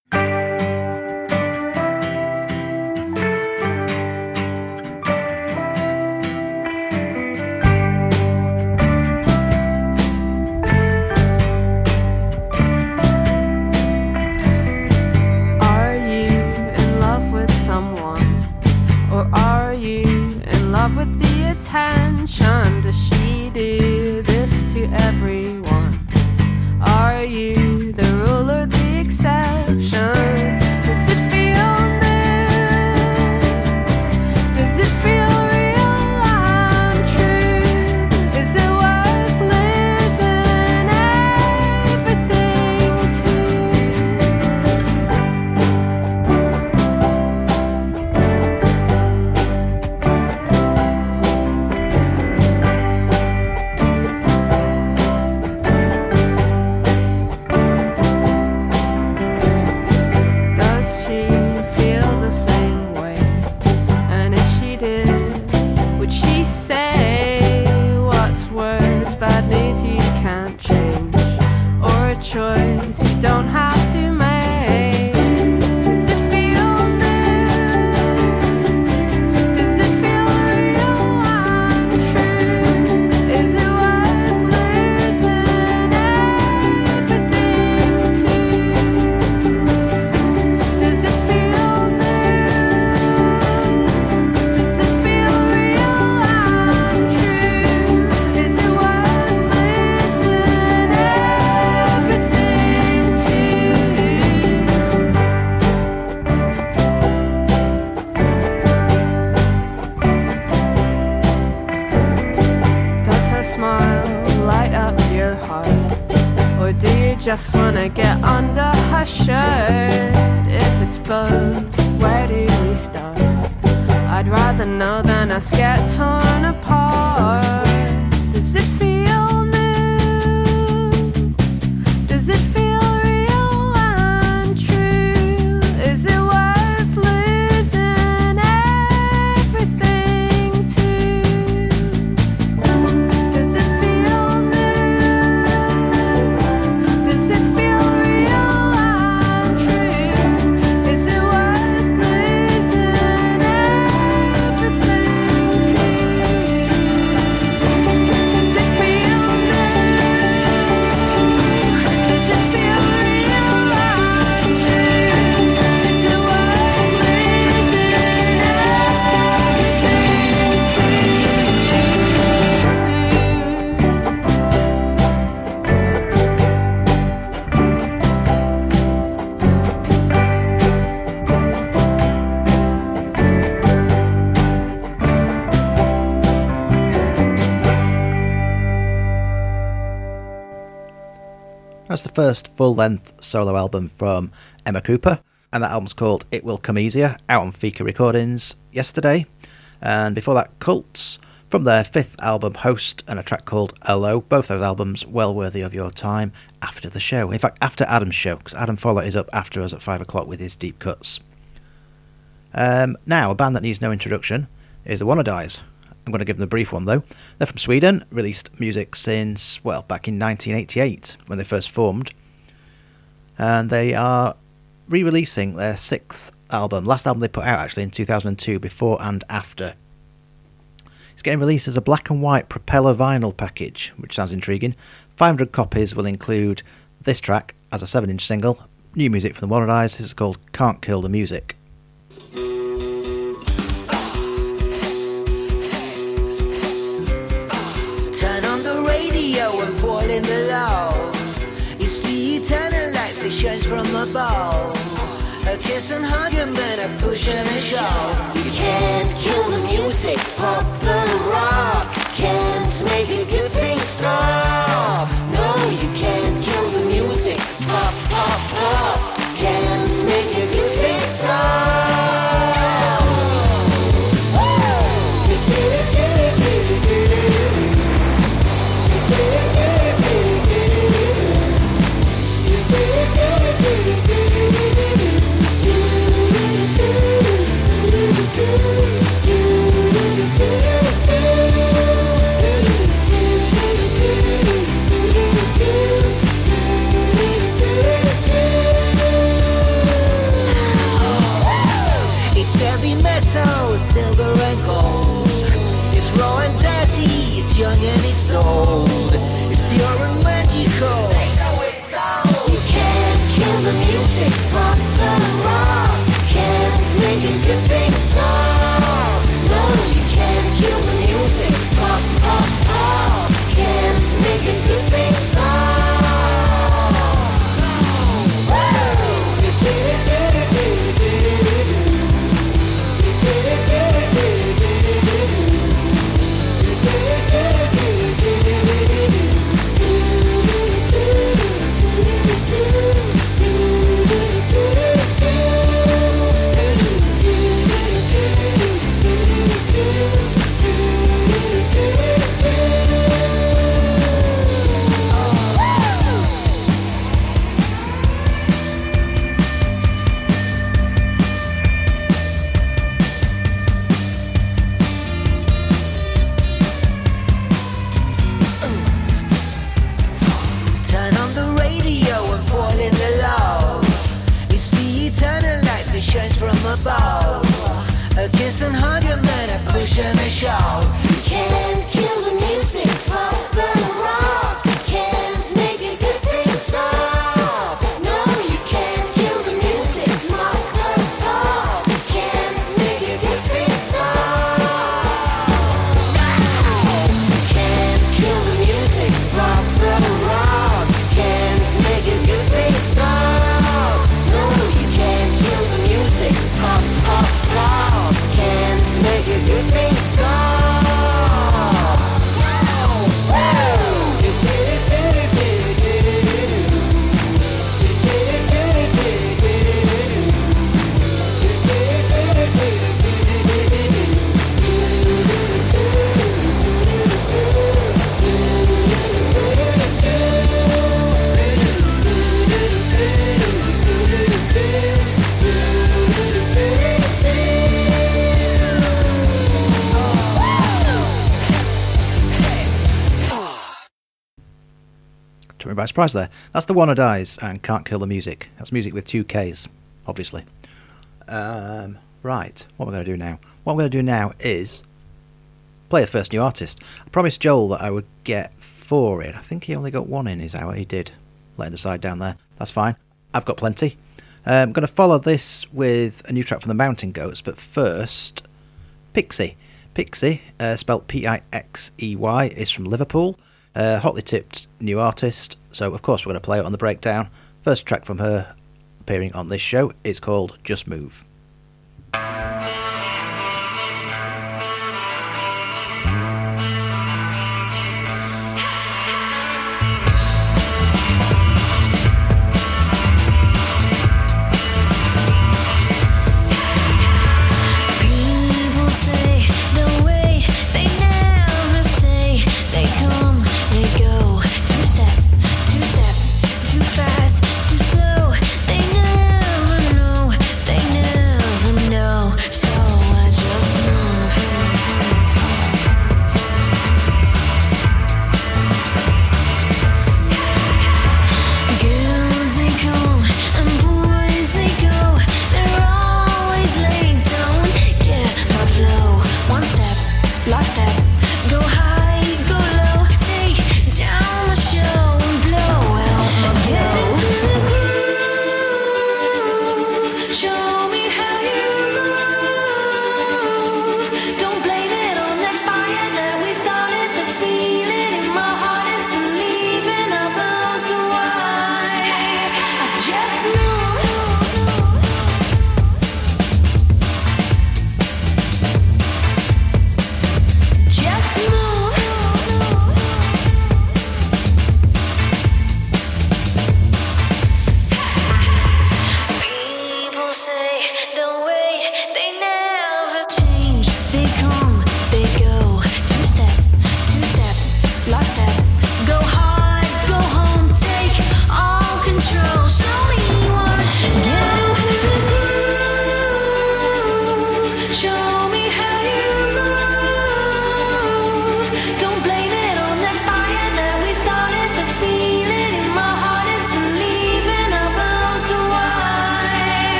First full length solo album from Emma Kupa, and that album's called It Will Come Easier, out on Fika Recordings yesterday. And before that, Cults from their fifth album, Host, and a track called Hello. Both those albums well worthy of your time after the show. In fact, after Adam's show, because Adam Follett is up after us at 5 o'clock with his deep cuts. Um, now, a band that needs no introduction is the Wannadies. I'm going to give them a brief one though. They're from Sweden, released music since, well, back in 1988 when they first formed. And they are re releasing their sixth album, last album they put out actually in 2002, before and after. It's getting released as a black and white propeller vinyl package, which sounds intriguing. 500 copies will include this track as a 7 inch single, new music from the Wannadies. This is called Can't Kill the Musikk. Love. It's the eternal light that shines from above. A kiss and hug and then a push and a shove. You can't kill the music, pop the rock. Can't make a good thing stop. There. That's the Wannadies and can't kill the music. That's music with two Ks, obviously. Um, right, what we're going to do now? What we're going to do now is play the first new artist. I promised Joel that I would get four in. I think he only got one in his hour. He did, letting the side down there. That's fine. I've got plenty. I'm going to follow this with a new track from the Mountain Goats, but first, Pixey. Pixey, uh, spelt P I X E Y, is from Liverpool. Uh, hotly tipped new artist, so of course we're going to play it on the breakdown. First track from her appearing on this show is called Just Move.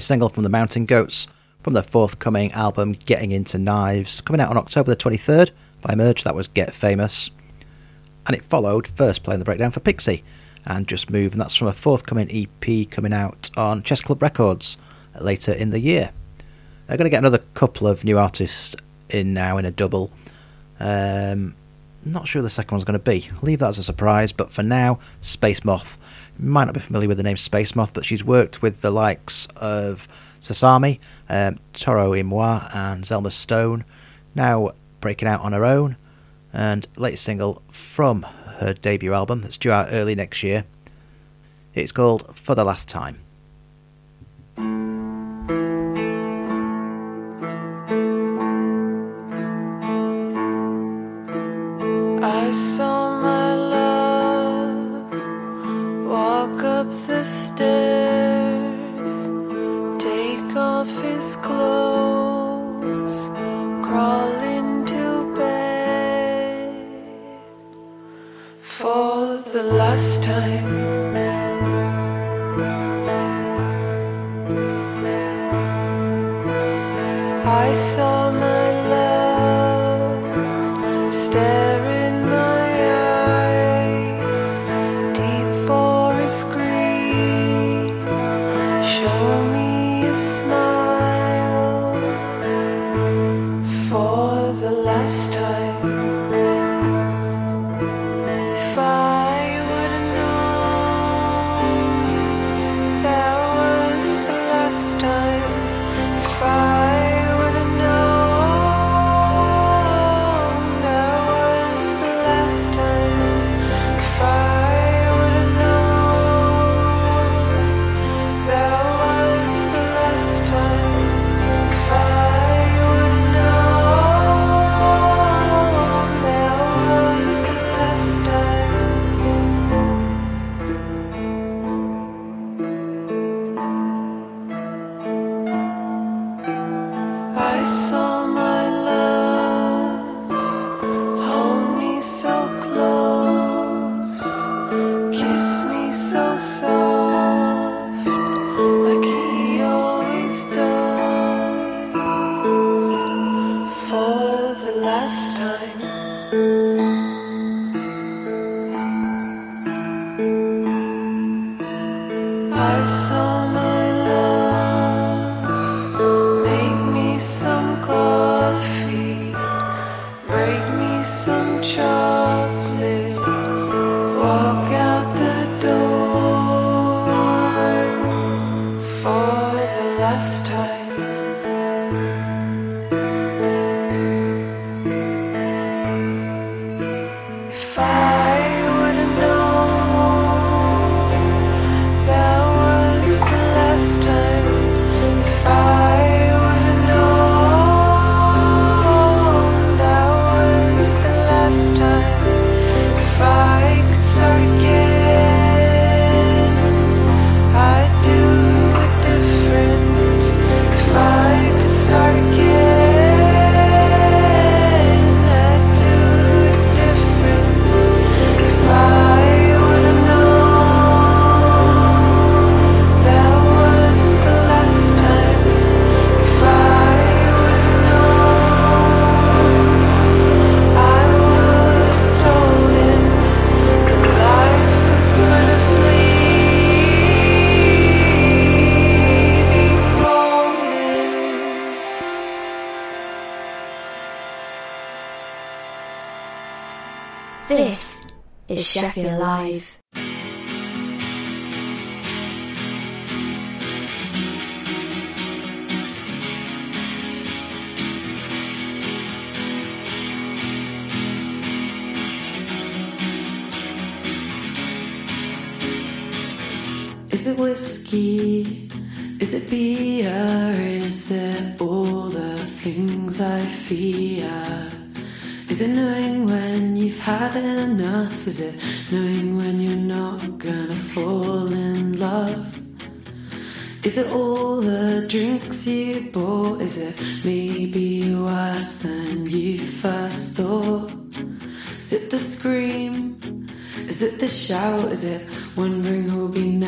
Single from the Mountain Goats from their forthcoming album Getting Into Knives, coming out on October the 23rd by Merge. That was Get Famous. And it followed first playing the breakdown for Pixey and Just Move, and that's from a forthcoming EP coming out on Chess Club Records later in the year. They're going to get another couple of new artists in now in a double. Um, not sure the second one's going to be. I'll leave that as a surprise, but for now, Spacemoth. Might not be familiar with the name Spacemoth, but she's worked with the likes of Sasami, um, Toro y Moi, and Zelma Stone. Now breaking out on her own, and latest single from her debut album that's due out early next year. It's called For the Last Time. I saw last time. I saw my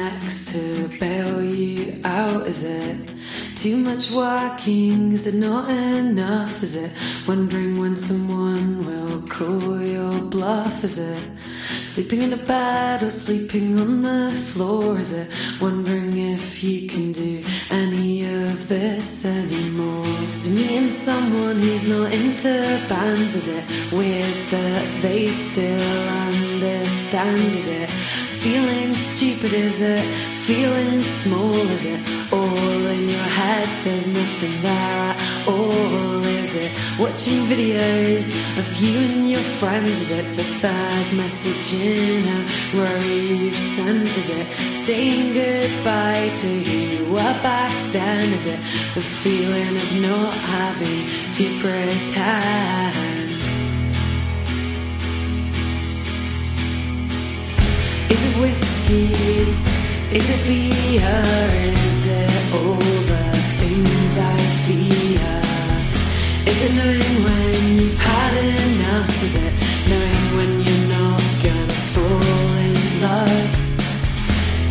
next to bail you out? Is it too much working? Is it not enough? Is it wondering when someone will call your bluff? Is it sleeping in a bed or sleeping on the floor? Is it wondering if you can do any of this anymore? Is it meeting someone who's not into bands? Is it weird that they still understand? Is it feeling stupid? Is it feeling small? Is it all in your head? There's nothing there at all. Is it watching videos of you and your friends? Is it the third message in a row you've sent? Is it saying goodbye to who you were back then? Is it the feeling of not having to pretend? Whiskey? Is it beer? Is it all the things I fear? Is it knowing when you've had enough? Is it knowing when you're not gonna fall in love?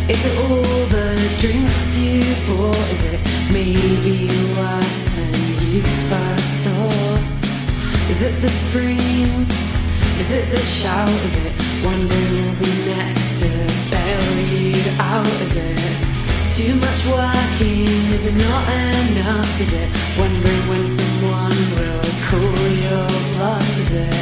Is it all the drinks you bought? Is it maybe worse than you first thought? Is it the scream? Is it the shout? Is it wondering who'll be next you out? Is it too much working? Is it not enough? Is it wondering when someone will call your bluff? Is it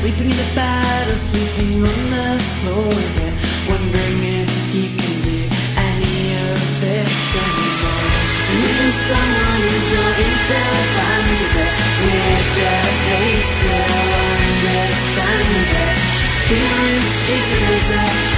sleeping in a bed or sleeping on the floor? Is it wondering if you can do any of this anymore? Meeting someone who's not into bands? Is it weird that they still understand? It feeling stupid? Is it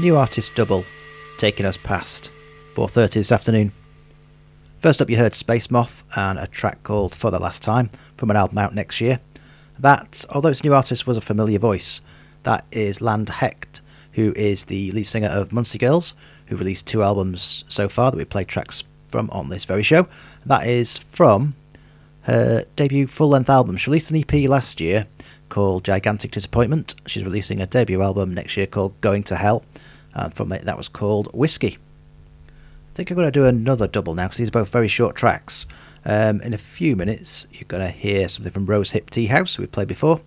New artist double, taking us past 4.30 this afternoon. First up you heard Spacemoth and a track called For the Last Time from an album out next year. That, although it's new artist, was a familiar voice. That is Lande Hekt, who is the lead singer of Muncie Girls, who released two albums so far that we played tracks from on this very show. That is from her debut full length album. She released an EP last year called Gigantic Disappointment. She's releasing a debut album next year called Going to Hell. And from it, that was called Whiskey. I think I'm going to do another double now because these are both very short tracks. Um, in a few minutes, you're going to hear something from Rosehip Teahouse, who we played before.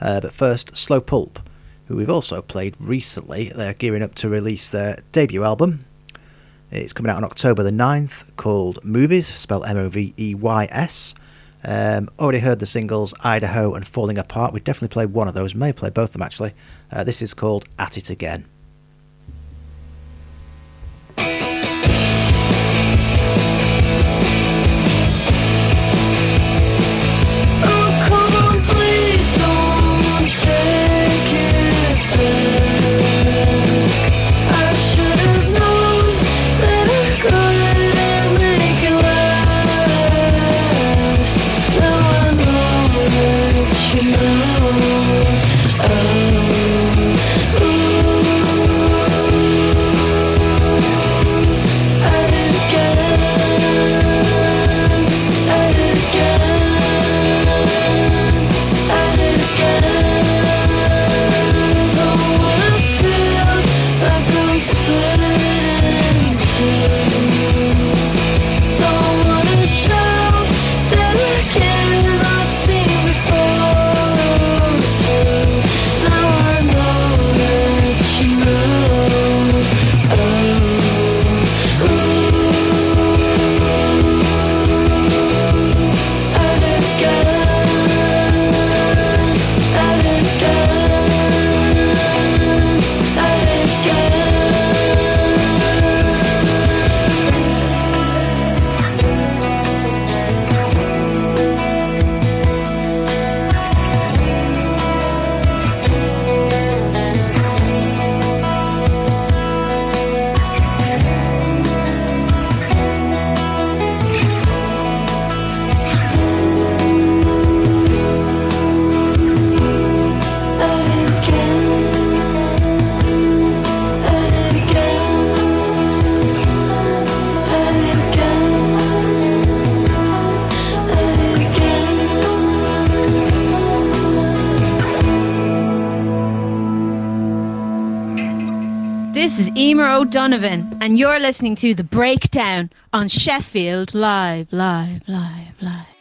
Uh, but first, Slow Pulp, who we've also played recently. They're gearing up to release their debut album. It's coming out on October the 9th, called Moveys, spelled M O V E Y S. Um, already heard the singles Idaho and Falling Apart. We definitely played one of those, may play both of them actually. Uh, this is called At It Again. Emer O'Donovan, and you're listening to The Breakdown on Sheffield Live, Live, Live, Live.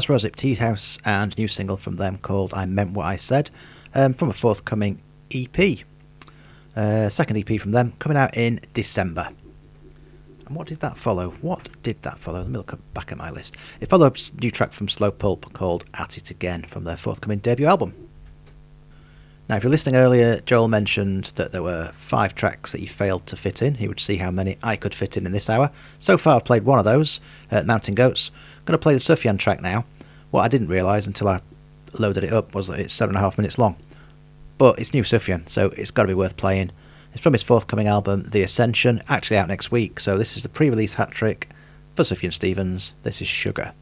That's Rosehip Teahouse and new single from them called I Meant What I Said um, from a forthcoming EP. Uh, second EP from them coming out in December. And what did that follow? What did that follow? Let me look back at my list. It followed a new track from Slow Pulp called At It Again from their forthcoming debut album. Now, if you're listening earlier, Joel mentioned that there were five tracks that he failed to fit in. He would see how many I could fit in in this hour. So far, I've played one of those, uh, Mountain Goats. I'm going to play the Sufjan track now. What I didn't realise until I loaded it up was that it's seven and a half minutes long. But it's new Sufjan, so it's got to be worth playing. It's from his forthcoming album, The Ascension, actually out next week. So this is the pre-release hat trick for Sufjan Stevens. This is Sugar.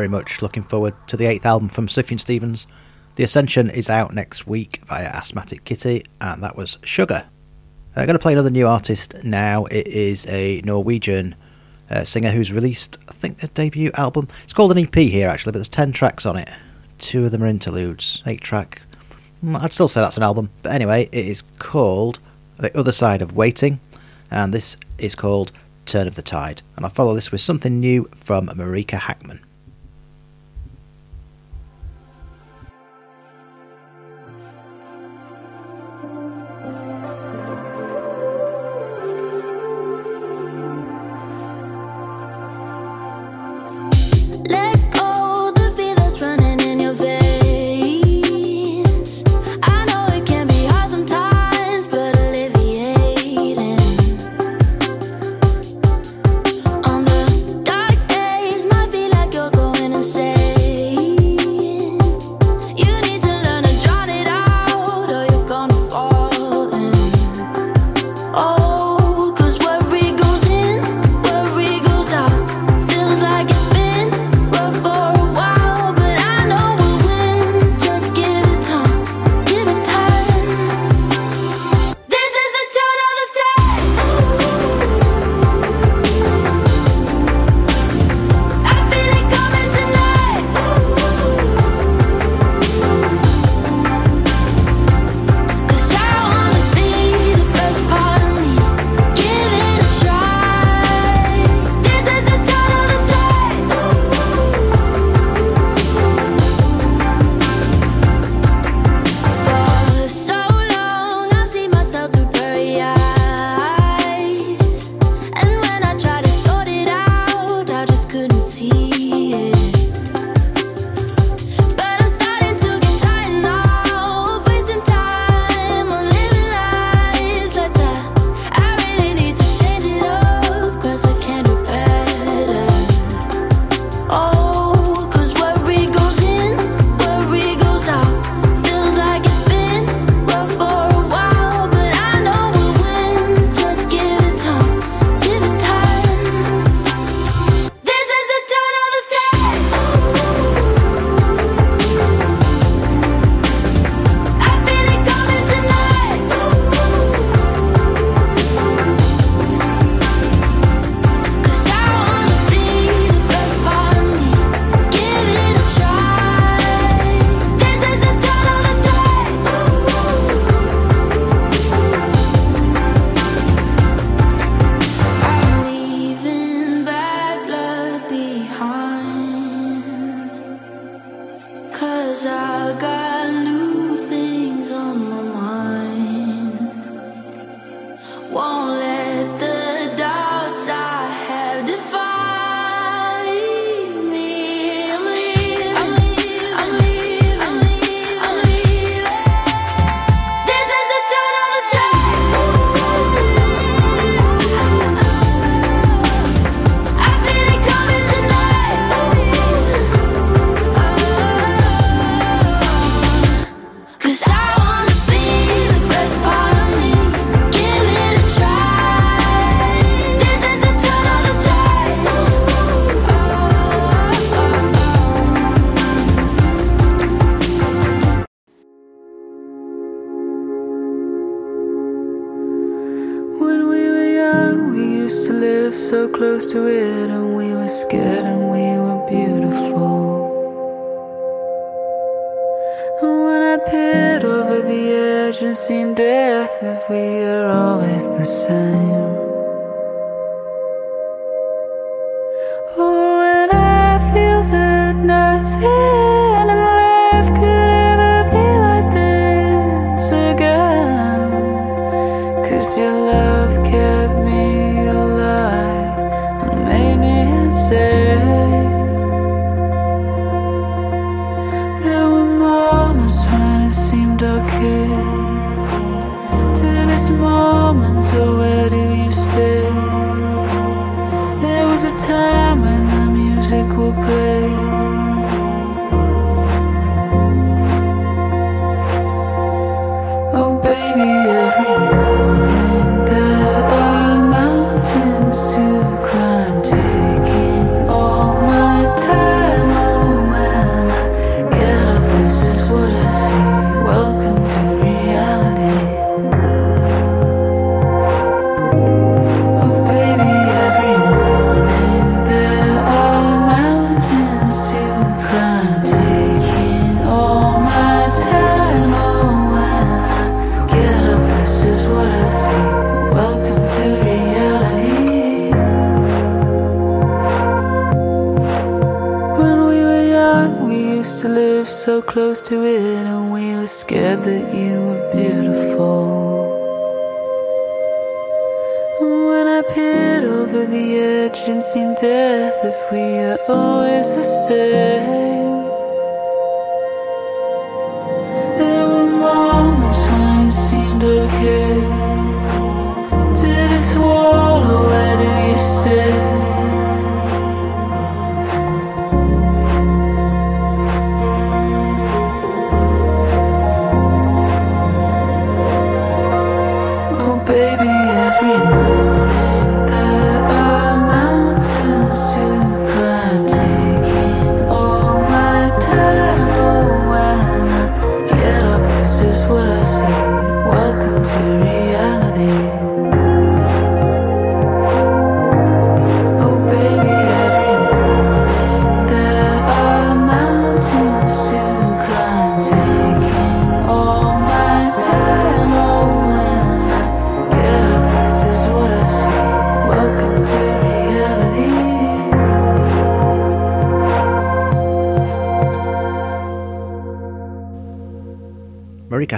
very much looking forward to the eighth album from Sufjan Stevens. The Ascension is out next week via Asthmatic Kitty, and that was Sugar. I'm going to play another new artist now. It is a Norwegian uh, singer who's released, I think, their debut album. It's called an EP here, actually, but there's 10 tracks on it. Two of them are interludes, eight track. Mm, I'd still say that's an album. But anyway, it is called The Other Side of Waiting, and this is called Turn of the Tide. And I follow this with something new from Marika Hackman. So close to it, and we were scared that you were beautiful. And when I peered over the edge and seen death, if we are always the same.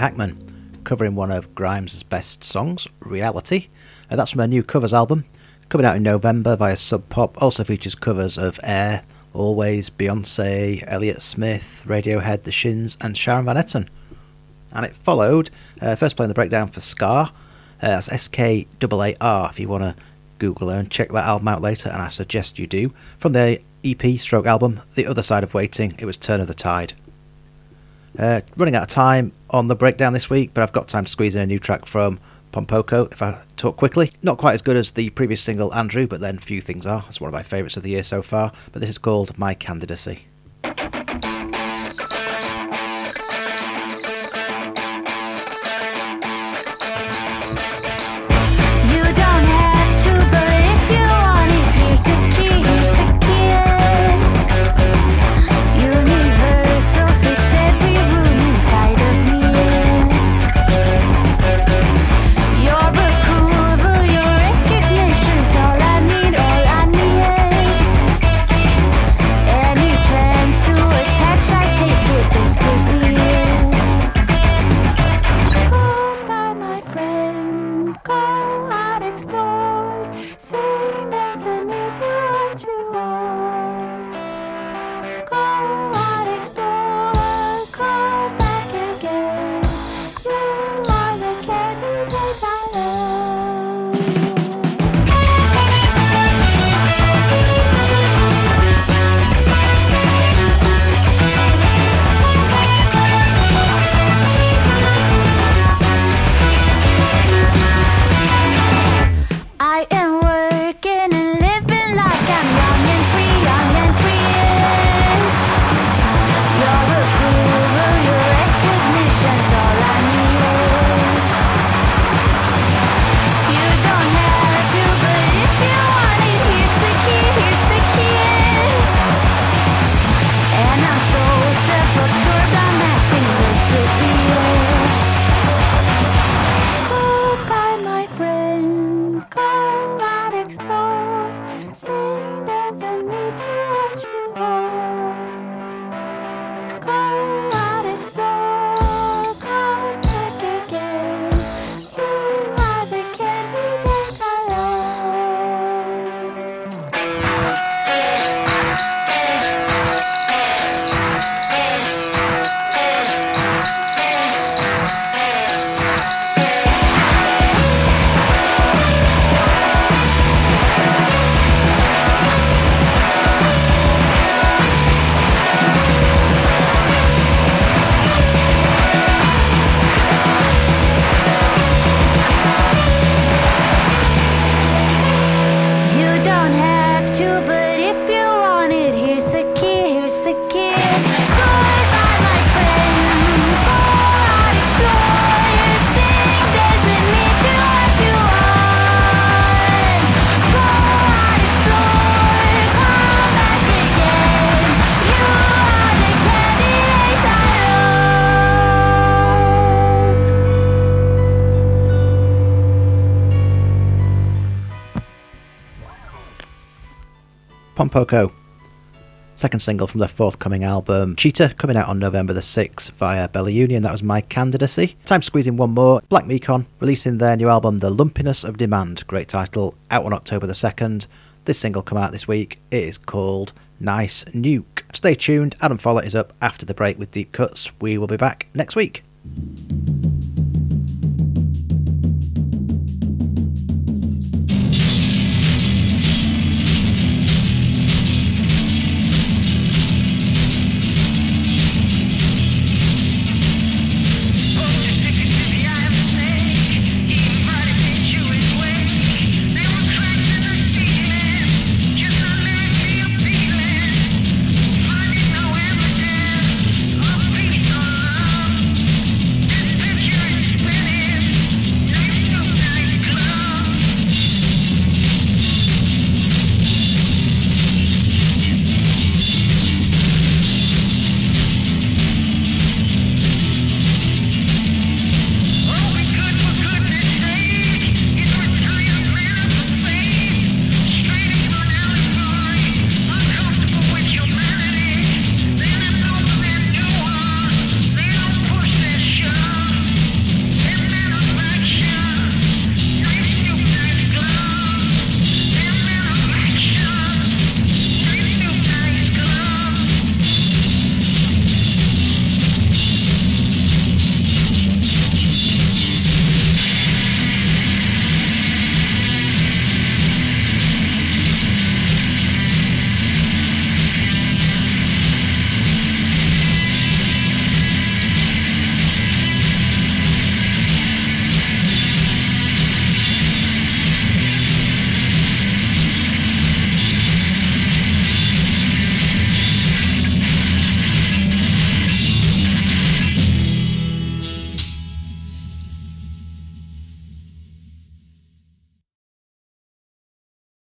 Hackman covering one of Grimes' best songs, Realiti. Uh, that's from her new covers album, coming out in November via Sub Pop. Also features covers of Air, Alvvays, Beyonce, Elliott Smith, Radiohead, The Shins, and Sharon Van Etten. And it followed, uh, first playing the breakdown for SKAAR. Uh, that's S K A A R if you want to Google her and check that album out later, and I suggest you do. From the EP stroke album, The Other Side of Waiting, it was Turn of the Tide. Uh, running out of time on the breakdown this week, but I've got time to squeeze in a new track from Pom Poko if I talk quickly. Not quite as good as the previous single Andrew, but then few things are. It's one of my favourites of the year so far. But this is called My Candidacy. Pom Poko. Second single from their forthcoming album, Cheater, coming out on November the 6th via Bella Union. That was my candidacy. Time squeezing one more. Black Mekon releasing their new album, The Lumpiness of Demand. Great title, out on October the 2nd. This single come out this week. It is called Nice Nuke. Stay tuned. Adam Follett is up after the break with deep cuts. We will be back next week.